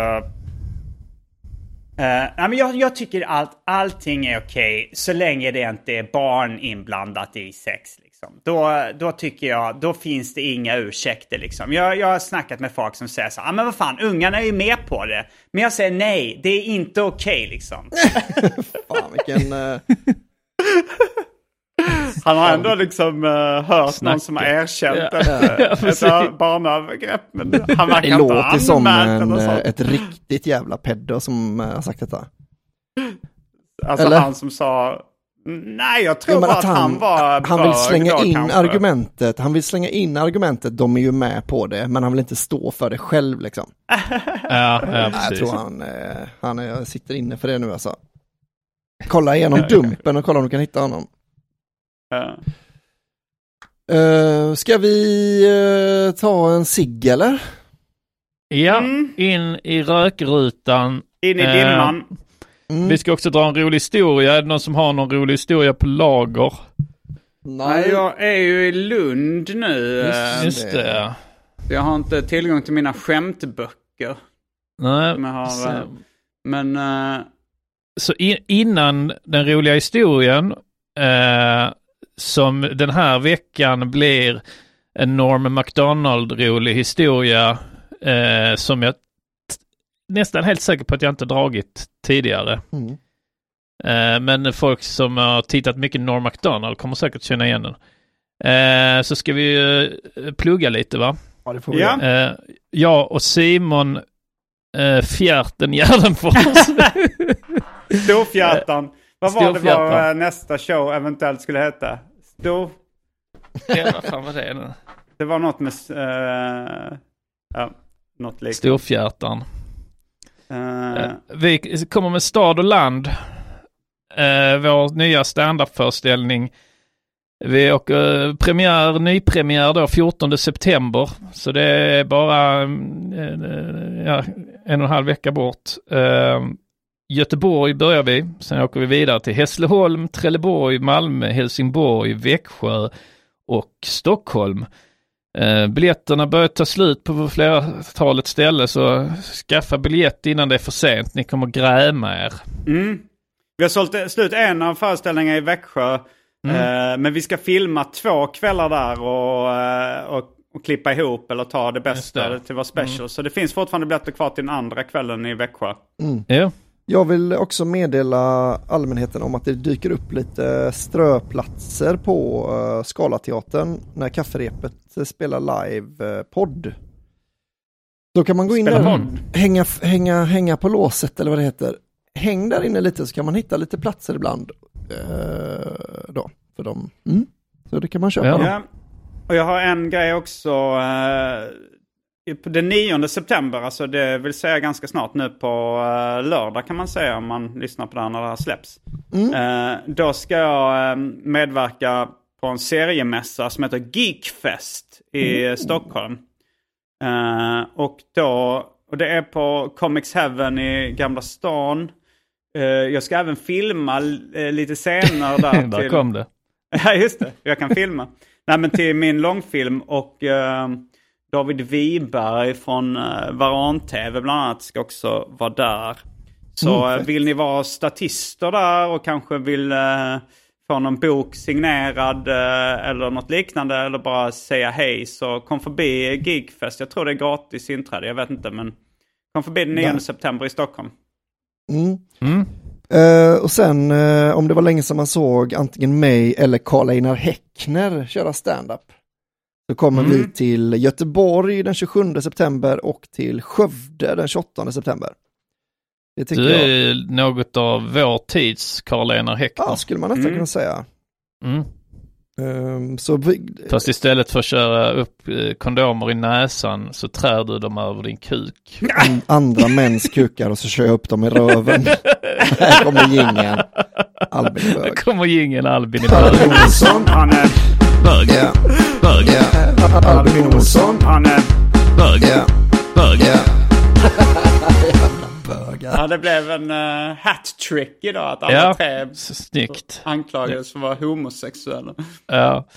[SPEAKER 3] nej, men jag, jag tycker allt, allting är okej så länge det inte är barn inblandat i sex. Liksom. Då, då tycker jag, då finns det inga ursäkter liksom. Jag, jag har snackat med folk som säger så här, "Ah, men vad fan, ungarna är ju med på det. Men jag säger nej, det är inte okej liksom. [LAUGHS]
[SPEAKER 4] Fan vilken... eh,
[SPEAKER 3] Han har ändå liksom uh, hört
[SPEAKER 2] Snacka.
[SPEAKER 3] någon som har erkänt
[SPEAKER 2] Ja.
[SPEAKER 3] ett,
[SPEAKER 2] Ja,
[SPEAKER 3] ett
[SPEAKER 2] precis.
[SPEAKER 3] barnövergrepp. Men han verkar
[SPEAKER 4] Det
[SPEAKER 3] inte
[SPEAKER 4] låter som en, eh, ett riktigt jävla peddo som eh, har sagt detta.
[SPEAKER 3] Alltså
[SPEAKER 4] eller?
[SPEAKER 3] han som sa... Nej, jag tror
[SPEAKER 4] Jo,
[SPEAKER 3] bara att han, var
[SPEAKER 4] han vill slänga
[SPEAKER 3] då,
[SPEAKER 4] in
[SPEAKER 3] kanske.
[SPEAKER 4] argumentet, han vill slänga in argumentet, de är ju med på det, men han vill inte stå för det själv liksom. [LAUGHS]
[SPEAKER 2] Ja, ja
[SPEAKER 4] Nej, jag
[SPEAKER 2] precis.
[SPEAKER 4] tror han, eh, han är, sitter inne för det nu alltså. Kolla igenom Dumpen och kolla om du kan hitta honom.
[SPEAKER 3] Ja.
[SPEAKER 4] Uh, ska vi eh, ta en cigg eller?
[SPEAKER 2] Ja,
[SPEAKER 3] Mm.
[SPEAKER 2] in i rökrutan.
[SPEAKER 3] In i
[SPEAKER 2] Eh,
[SPEAKER 3] dimman.
[SPEAKER 4] Mm.
[SPEAKER 2] Vi ska också dra en rolig historia. Är det någon som har någon rolig historia på lager?
[SPEAKER 3] Nej, jag är ju i Lund nu. eh,
[SPEAKER 2] Just det. ja.
[SPEAKER 3] Jag har inte tillgång till mina skämtböcker.
[SPEAKER 2] Nej,
[SPEAKER 3] Som jag har, Men...
[SPEAKER 2] så in, innan den roliga historien som den här veckan blir en Norm MacDonald-rolig historia eh, som jag nästan helt säker på att jag inte dragit tidigare.
[SPEAKER 4] Mm.
[SPEAKER 2] Eh, men folk som har tittat mycket Norm MacDonald kommer säkert känna igen den. Eh, så ska vi eh, plugga lite va?
[SPEAKER 4] Ja, det får vi
[SPEAKER 3] Ja.
[SPEAKER 2] Eh, jag och Simon eh, Fjärten [LAUGHS] Gärdenfors. [LAUGHS]
[SPEAKER 3] Storfjärtan. Vad var det var
[SPEAKER 2] Storfjärtan.
[SPEAKER 3] eh, nästa show eventuellt skulle heta? Stor...
[SPEAKER 2] ja, vad fan var det nu?
[SPEAKER 3] Det var något med... eh, ja, något liknande.
[SPEAKER 2] Storfjärtan.
[SPEAKER 3] Eh,
[SPEAKER 2] Vi kommer med Stad och land. Eh, vår nya standup-föreställning. Vi åker premiär, nypremiär då 14 september. Så det är bara mm, ja, en och en halv vecka bort. Göteborg börjar vi. Sen åker vi vidare till Hässleholm, Trelleborg, Malmö, Helsingborg, Växjö och Stockholm. Eh, biljetterna börjar ta slut på flertalet ställen så skaffa biljett innan det är för sent. Ni kommer gräma er.
[SPEAKER 3] Mm. Vi har sålt slut en av föreställningarna i Växjö.
[SPEAKER 2] Mm.
[SPEAKER 3] Eh, men vi ska filma två kvällar där och, eh, och, och klippa ihop eller ta det bästa
[SPEAKER 2] det.
[SPEAKER 3] till vara special. Så det finns fortfarande biljetter kvar till den andra kvällen i Växjö.
[SPEAKER 2] Ja.
[SPEAKER 4] Jag vill också meddela allmänheten om att det dyker upp lite ströplatser på uh, Scalateatern när kafferepet spelar live eh, podd. Då kan man gå in
[SPEAKER 3] Spela
[SPEAKER 4] där,
[SPEAKER 3] podd?
[SPEAKER 4] hänga, hänga, hänga på låset eller vad det heter. Häng där inne lite så kan man hitta lite platser ibland. eh, då, för dem. Mm. Så det kan man köpa.
[SPEAKER 2] Ja.
[SPEAKER 3] Ja. Och jag har en grej också. På den 9 september, alltså det vill säga ganska snart nu på eh, lördag kan man säga om man lyssnar på det här när det här släpps. Eh, då ska jag eh, medverka på en seriemässa som heter Geekfest i Stockholm. Eh, och, då, och det är på Comics Heaven i Gamla stan. Jag ska även filma lite senare [LAUGHS] där.
[SPEAKER 2] Där
[SPEAKER 3] till-
[SPEAKER 2] kom det. [LAUGHS]
[SPEAKER 3] Ja, just det. Jag kan filma. Nej, men till min långfilm och David Wiberg från eh, Varan-TV bland annat ska också vara där. Så
[SPEAKER 4] Mm,
[SPEAKER 3] eh, vill ni vara statister där och kanske vill eh, få någon bok signerad eh, eller något liknande eller bara säga hej så kom förbi Geekfest. Jag tror det är gratis inträde, jag vet inte men kom förbi den 9
[SPEAKER 4] Ja.
[SPEAKER 3] september i Stockholm.
[SPEAKER 4] Mm.
[SPEAKER 2] Mm.
[SPEAKER 4] Eh, och sen eh, om det var länge sedan man såg antingen mig eller Karl Einar Häckner köra stand-up. Så kommer
[SPEAKER 3] Mm.
[SPEAKER 4] vi till Göteborg den 27 september och till Skövde den 28 september. Det tycker
[SPEAKER 2] Du
[SPEAKER 4] jag,
[SPEAKER 2] är något av vår tids Karl-Einar Häckner.
[SPEAKER 4] ja, skulle man nästan
[SPEAKER 3] Mm.
[SPEAKER 4] kunna säga.
[SPEAKER 2] Mm.
[SPEAKER 4] Ehm, så vi,
[SPEAKER 2] Fast istället för att köra upp eh, kondomer i näsan så trär du dem över din kuk.
[SPEAKER 4] an, andra mäns kukar och så kör jag upp dem i röven. [LAUGHS] Här kommer jingeln. Albin
[SPEAKER 2] Där
[SPEAKER 4] bög.
[SPEAKER 2] kommer jingeln Albin i bög. Bög.
[SPEAKER 4] Ja,
[SPEAKER 2] Bög.
[SPEAKER 4] ja. Albin Olsson.
[SPEAKER 3] han är,
[SPEAKER 2] Bög.
[SPEAKER 4] Ja,
[SPEAKER 2] Bög.
[SPEAKER 4] Bögar.
[SPEAKER 3] ja, det blev en uh, hat-trick idag att alla
[SPEAKER 2] Ja,
[SPEAKER 3] tre
[SPEAKER 2] snyggt.
[SPEAKER 3] anklagades för att vara homosexuella.
[SPEAKER 2] Ja.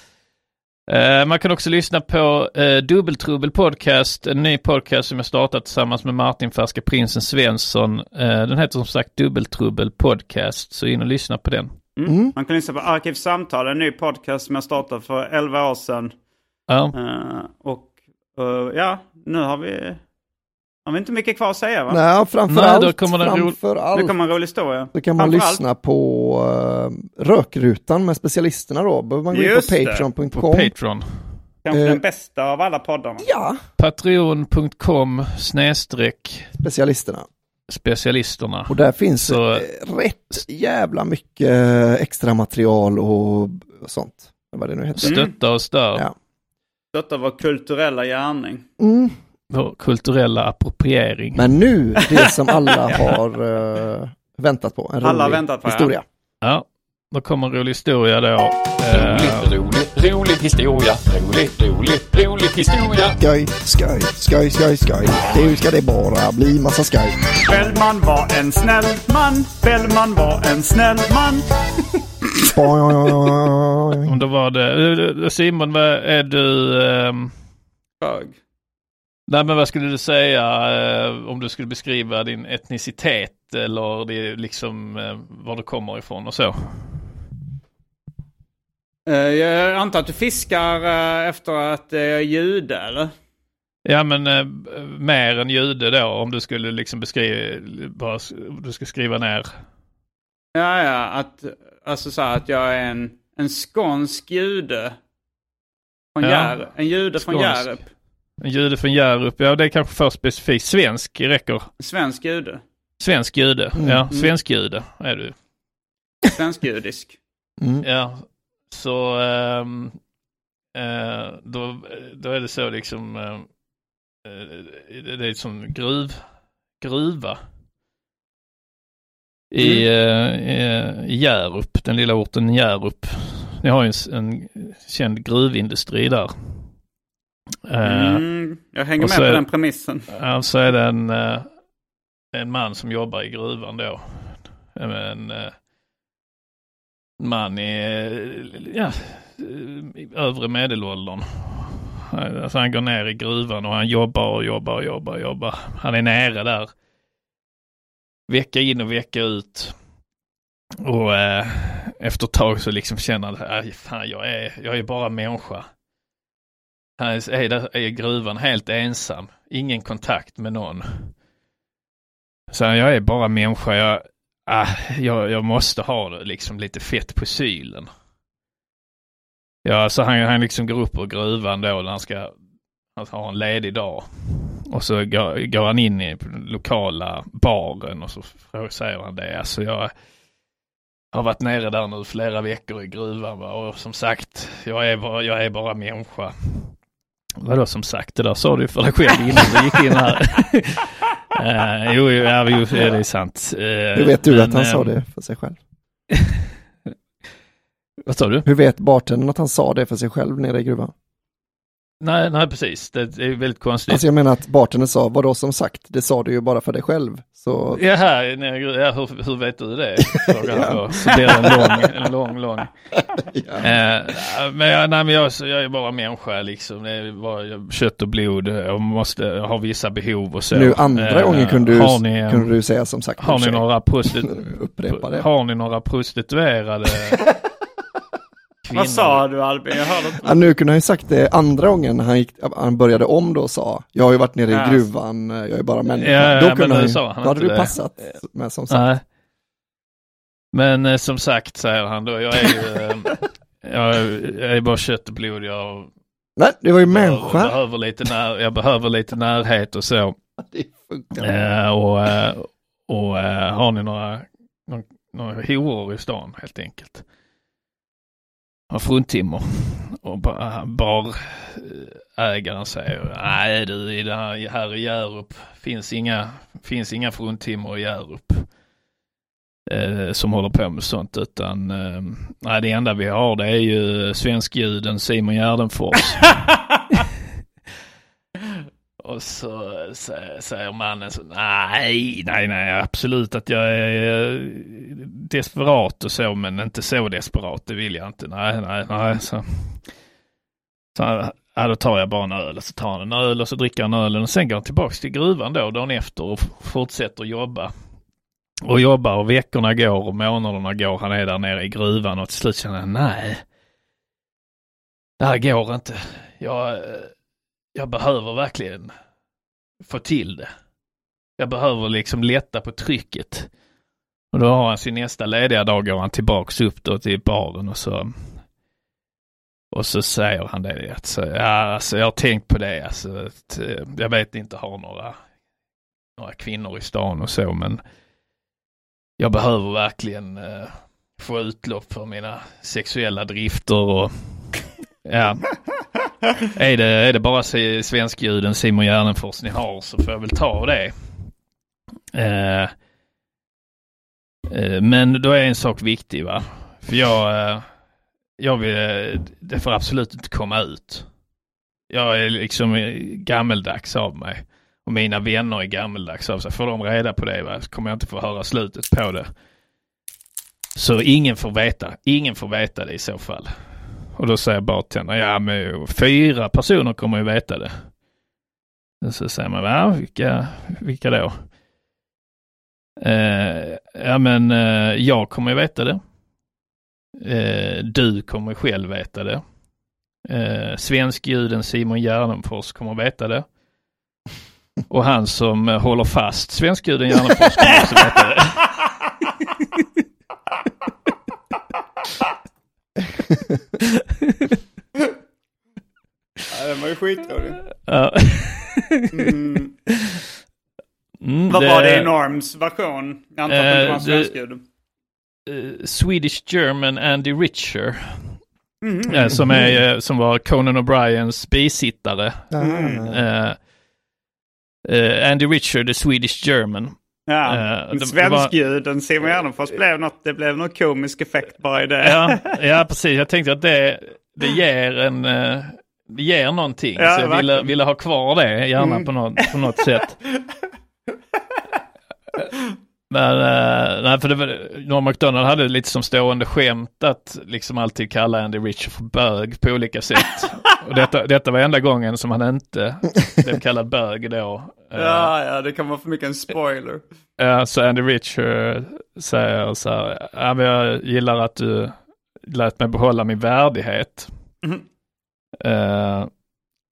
[SPEAKER 2] Eh, Man kan också lyssna på eh, Dubbeltrubbel Podcast, en ny podcast som jag startat tillsammans med Martin Färska Prinsen Svensson. Eh, Den heter som sagt Dubbeltrubbel Podcast, så in och lyssna på den.
[SPEAKER 3] Mm.
[SPEAKER 4] Mm.
[SPEAKER 3] Man kan lyssna på Arkivsamtal, en ny podcast som jag startade för 11 år sedan.
[SPEAKER 2] Ja,
[SPEAKER 3] Eh, och eh, ja, nu har vi, har vi inte mycket kvar att säga va?
[SPEAKER 4] Nej, framför
[SPEAKER 2] Nej, då
[SPEAKER 4] allt,
[SPEAKER 2] kommer den ro-
[SPEAKER 4] framför
[SPEAKER 3] Nu
[SPEAKER 4] allt
[SPEAKER 3] kommer en rolig historia.
[SPEAKER 4] så kan man
[SPEAKER 3] allt-
[SPEAKER 4] lyssna på uh, Rökrutan med specialisterna då. Behöver man gå in på patreon.com.
[SPEAKER 2] Patreon.
[SPEAKER 3] Kanske den bästa av alla poddarna.
[SPEAKER 4] Ja,
[SPEAKER 2] Patreon.com snedstreck
[SPEAKER 4] specialisterna.
[SPEAKER 2] Specialisterna.
[SPEAKER 4] Och där finns
[SPEAKER 2] Så-
[SPEAKER 4] rätt jävla mycket eh, extra material och sånt. Vad det nu heter.
[SPEAKER 2] Stötta oss där.
[SPEAKER 4] Ja.
[SPEAKER 3] Detta var kulturella gärning.
[SPEAKER 4] Mm.
[SPEAKER 2] Vår kulturella appropriering.
[SPEAKER 4] Men nu, det som alla har eh, väntat på. En
[SPEAKER 3] Alla har
[SPEAKER 4] rolig
[SPEAKER 3] väntat på, ja.
[SPEAKER 4] historia.
[SPEAKER 2] Ja, då kommer en rolig historia då. Eh,
[SPEAKER 6] Roligt, roligt, rolig historia. Roligt, roligt, rolig historia.
[SPEAKER 4] Skoj, skoj, skoj, skoj, skoj. Nu ska det bara bli massa skoj.
[SPEAKER 3] Bellman var en snäll man. Bellman var en snäll man.
[SPEAKER 2] Om det var det. Simon, vad är du... ehm,
[SPEAKER 3] Bög.
[SPEAKER 2] Nej men vad skulle du säga eh, om du skulle beskriva din etnicitet eller det, liksom eh, var du kommer ifrån och så?
[SPEAKER 3] Eh, jag antar att du fiskar eh, efter att det är jude eller?
[SPEAKER 2] Ja men eh, mer än jude då om du skulle liksom beskriva, bara, du ska skriva ner.
[SPEAKER 3] Ja, ja, att, alltså så här, att jag är en, en skånsk jude. Från
[SPEAKER 2] Ja.
[SPEAKER 3] Hjär, en jude från
[SPEAKER 2] Skånsk.
[SPEAKER 3] Hjärup.
[SPEAKER 2] En jude från Hjärup, ja det är kanske för specifikt. Svensk räcker.
[SPEAKER 3] Svensk jude.
[SPEAKER 2] Svensk jude,
[SPEAKER 4] Mm.
[SPEAKER 2] ja
[SPEAKER 3] Mm.
[SPEAKER 2] svensk jude är du.
[SPEAKER 3] Svensk judisk.
[SPEAKER 4] Mm.
[SPEAKER 2] Ja, så ehm, eh, då, då är det så liksom, eh, det är som gruv, gruva. I, eh, i- i Hjärup, den lilla orten Hjärup. Ni har ju en, en känd gruvindustri där.
[SPEAKER 3] Mm, jag hänger med på den premissen.
[SPEAKER 2] Ja, så är det en, en man som jobbar i gruvan då. En eh, man i ja, övre medelåldern. Alltså han går ner i gruvan och han jobbar och jobbar och jobbar och jobbar. Han är nere där. Vecka in och vecka ut. Och eh, efter ett tag så liksom känner han, "Aj, fan jag är, jag är bara människa. Han är där i gruvan helt ensam. Ingen kontakt med någon. Så jag är bara människa. Jag, ah, jag, jag måste ha det liksom lite fett på sylen. Ja, så han, han liksom går upp ur gruvan då när han ska han har en ledig dag. Och så går, går han in i den lokala baren och så säger han det. Alltså jag har varit nere där nu flera veckor i gruvan va? och som sagt, jag är bara, jag är bara människa. Vadå som sagt, det där sa du för dig själv innan du gick in här. [LAUGHS] uh, jo, ja, jo, det är sant. Uh,
[SPEAKER 4] Hur vet du men, att han uh, sa det för sig själv? [LAUGHS]
[SPEAKER 2] Vad sa du?
[SPEAKER 4] Hur vet bartendern att han sa det för sig själv nere i gruvan?
[SPEAKER 2] Nej, nej precis. Det är väldigt konstigt.
[SPEAKER 4] Alltså jag menar att bartendern sa, vadå som sagt, det sa du ju bara för dig själv. Så...
[SPEAKER 2] Jaha, nej, ja, hur, hur vet du det? [LAUGHS] ja. Så blir det en lång, en lång, lång. [LAUGHS] ja. eh, men, jag, nej, men jag, jag är bara människa liksom. Det är bara kött och blod. Jag måste ha vissa behov och så.
[SPEAKER 4] Nu andra eh, gången kunde du, ni, kunde du säga som sagt.
[SPEAKER 2] Har ni, några prostitu- [LAUGHS] har ni några prostituerade
[SPEAKER 3] Vad sa du Albin? Jag hörde inte.
[SPEAKER 4] Ja, nu kunde han ju sagt det andra gången han, gick, han började om då och sa Jag har ju varit nere i gruvan, jag är bara människa.
[SPEAKER 2] Ja,
[SPEAKER 4] då kunde
[SPEAKER 2] han,
[SPEAKER 4] sa han då hade det passat med som sagt.
[SPEAKER 2] Nej. Men eh, som sagt säger han då, jag är ju eh, jag, jag är bara kött och blod. Jag,
[SPEAKER 4] Nej, det var ju människa.
[SPEAKER 2] Jag behöver lite, när, jag behöver lite närhet och så.
[SPEAKER 4] Det funkar.
[SPEAKER 2] Eh, och eh, och eh, har ni några, några, några horor i stan helt enkelt? Har fruntimmer. Och barägaren säger nej du i det här, här i Hjärup finns inga, finns inga fruntimmer i Hjärup. Eh, som håller på med sånt utan eh, nej, det enda vi har det är ju svenskjuden Simon Gärdenfors. [LAUGHS] Och så säger mannen så, nej, nej, nej, absolut att jag är eh, desperat och så, men inte så desperat, det vill jag inte. Nej, nej, nej. Så, så ja, då tar jag bara en öl och så tar han en öl och så dricker han ölen och sen går han tillbaks till gruvan då dagen efter och fortsätter jobba. Och jobbar och veckorna går och månaderna går. Han är där nere i gruvan och till slut känner han, nej. Det här går inte. Jag eh, jag behöver verkligen få till det. Jag behöver liksom lätta på trycket. Och då har han sin nästa lediga dag går han tillbaks upp då till baren och så och så säger han det att så, ja, alltså, jag har tänkt på det alltså, att, eh, jag vet inte har några några kvinnor i stan och så men jag behöver verkligen eh, få utlopp för mina sexuella drifter och ja är, det, är det bara svenskljuden Simon Gärdenfors ni har så får jag väl ta det. Eh, eh, men då är en sak viktig va. För jag, eh, jag vill, eh, det får absolut inte komma ut. Jag är liksom eh, gammeldags av mig. Och mina vänner är gammeldags av sig. Får de reda på det va, så kommer jag inte få höra slutet på det. Så ingen får veta. Ingen får veta det i så fall. Och då säger bartendern, ja men fyra personer kommer ju veta det. Och så säger man, ja vilka, vilka då? Eh, ja men eh, jag kommer ju veta det. Eh, du kommer själv veta det. Eh, Svenskjuden Simon Gärdenfors kommer veta det. [LAUGHS] Och han som håller fast svenskjuden Gärdenfors kommer också veta det. [LAUGHS] [LAUGHS]
[SPEAKER 3] ja, den var ju skitrolig.
[SPEAKER 2] Ja.
[SPEAKER 3] mm. Mm, Vad det... var det i Norms version? Jag antar att det var svenskljud.
[SPEAKER 2] Uh, Swedish German Andy Richer. Mm. Uh, som, är, som var Conan O'Briens bisittare. Mm. Andy Richer, the Swedish German.
[SPEAKER 3] Ja, uh, svenskljuden Simon Gärdenfors blev något, det blev någon komisk effekt bara i det.
[SPEAKER 2] Ja, [LAUGHS] ja precis. Jag tänkte att det, det ger en, uh, det ger någonting. Ja, så jag ville, ville, ha kvar det gärna mm. på, något, på något sätt. [LAUGHS] Men, uh, nej, för det var, Norm MacDonald hade lite som stående skämt att liksom alltid kalla Andy Richer för bög på olika sätt. [LAUGHS] Och detta, detta var enda gången som han inte blev kallad bög då. [LAUGHS]
[SPEAKER 3] Ja, ja, det kan vara för mycket en spoiler.
[SPEAKER 2] Ja, så Andy Richer säger så här, ja, men jag gillar att du lät mig behålla min värdighet. Mm. Uh,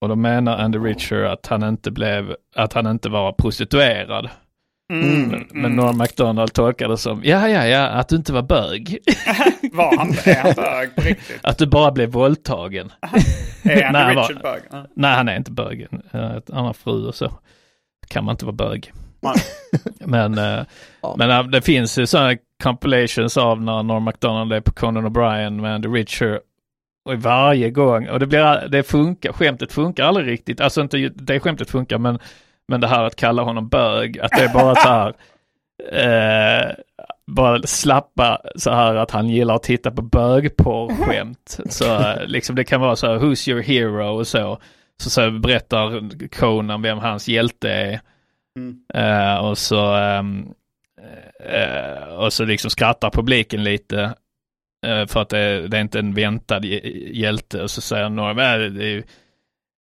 [SPEAKER 2] Och då menar Andy Richer att han inte blev, att han inte var prostituerad.
[SPEAKER 3] Mm.
[SPEAKER 2] Men, men Norm MacDonald tolkade det som, ja, ja, ja, att du inte var bög. [LAUGHS]
[SPEAKER 3] Var han är han bög på riktigt?
[SPEAKER 2] att du bara blev våldtagen.
[SPEAKER 3] Är han [LAUGHS]
[SPEAKER 2] Nej, han var-
[SPEAKER 3] Richard bög? Ja.
[SPEAKER 2] Nej, han är inte bög. Han har fru och så. Kan man inte vara bög. [LAUGHS] Men, eh,
[SPEAKER 4] Ja.
[SPEAKER 2] men eh, det finns ju sådana compilations av när Norm MacDonald är på Conan O'Brien med Andy Richer. Och varje gång, och det blir, det funkar, skämtet funkar aldrig riktigt. Alltså inte det skämtet funkar men, men det här att kalla honom bög, att det är bara så här. [LAUGHS] Eh, bara slappa så här att han gillar att titta på bögporrskämt. [LAUGHS] Så eh, liksom det kan vara så här, who's your hero och så. Så, så berättar Conan vem hans hjälte är.
[SPEAKER 3] Mm.
[SPEAKER 2] Eh, och så ehm, eh, och så liksom skrattar publiken lite. eh, för att det, det är inte en väntad hj- hjälte. Och så säger äh, det är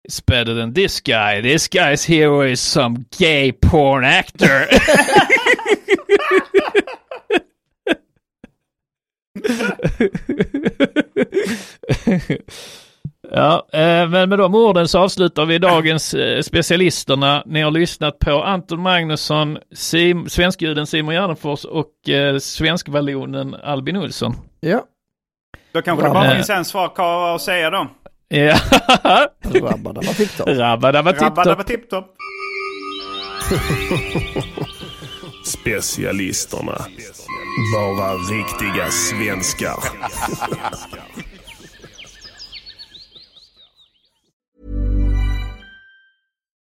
[SPEAKER 2] It's better than this guy. This guy's hero is some gay porn actor. [LAUGHS] Ja, eh, men med de orden så avslutar vi dagens eh, specialisterna. Ni har lyssnat på Anton Magnusson, Sim, svenskjuden Simon Gärdenfors och eh, svenskvallonen Albin Olsson.
[SPEAKER 4] Ja.
[SPEAKER 3] Då kanske det bara finns en sak kvar att säga då.
[SPEAKER 2] Ja,
[SPEAKER 4] Rabba-dabba tipp-topp.
[SPEAKER 2] rabba-dabba
[SPEAKER 3] Rabba
[SPEAKER 2] tipp-topp.
[SPEAKER 3] tipp-topp. [LAUGHS]
[SPEAKER 7] Specialisterna. Bara riktiga svenskar.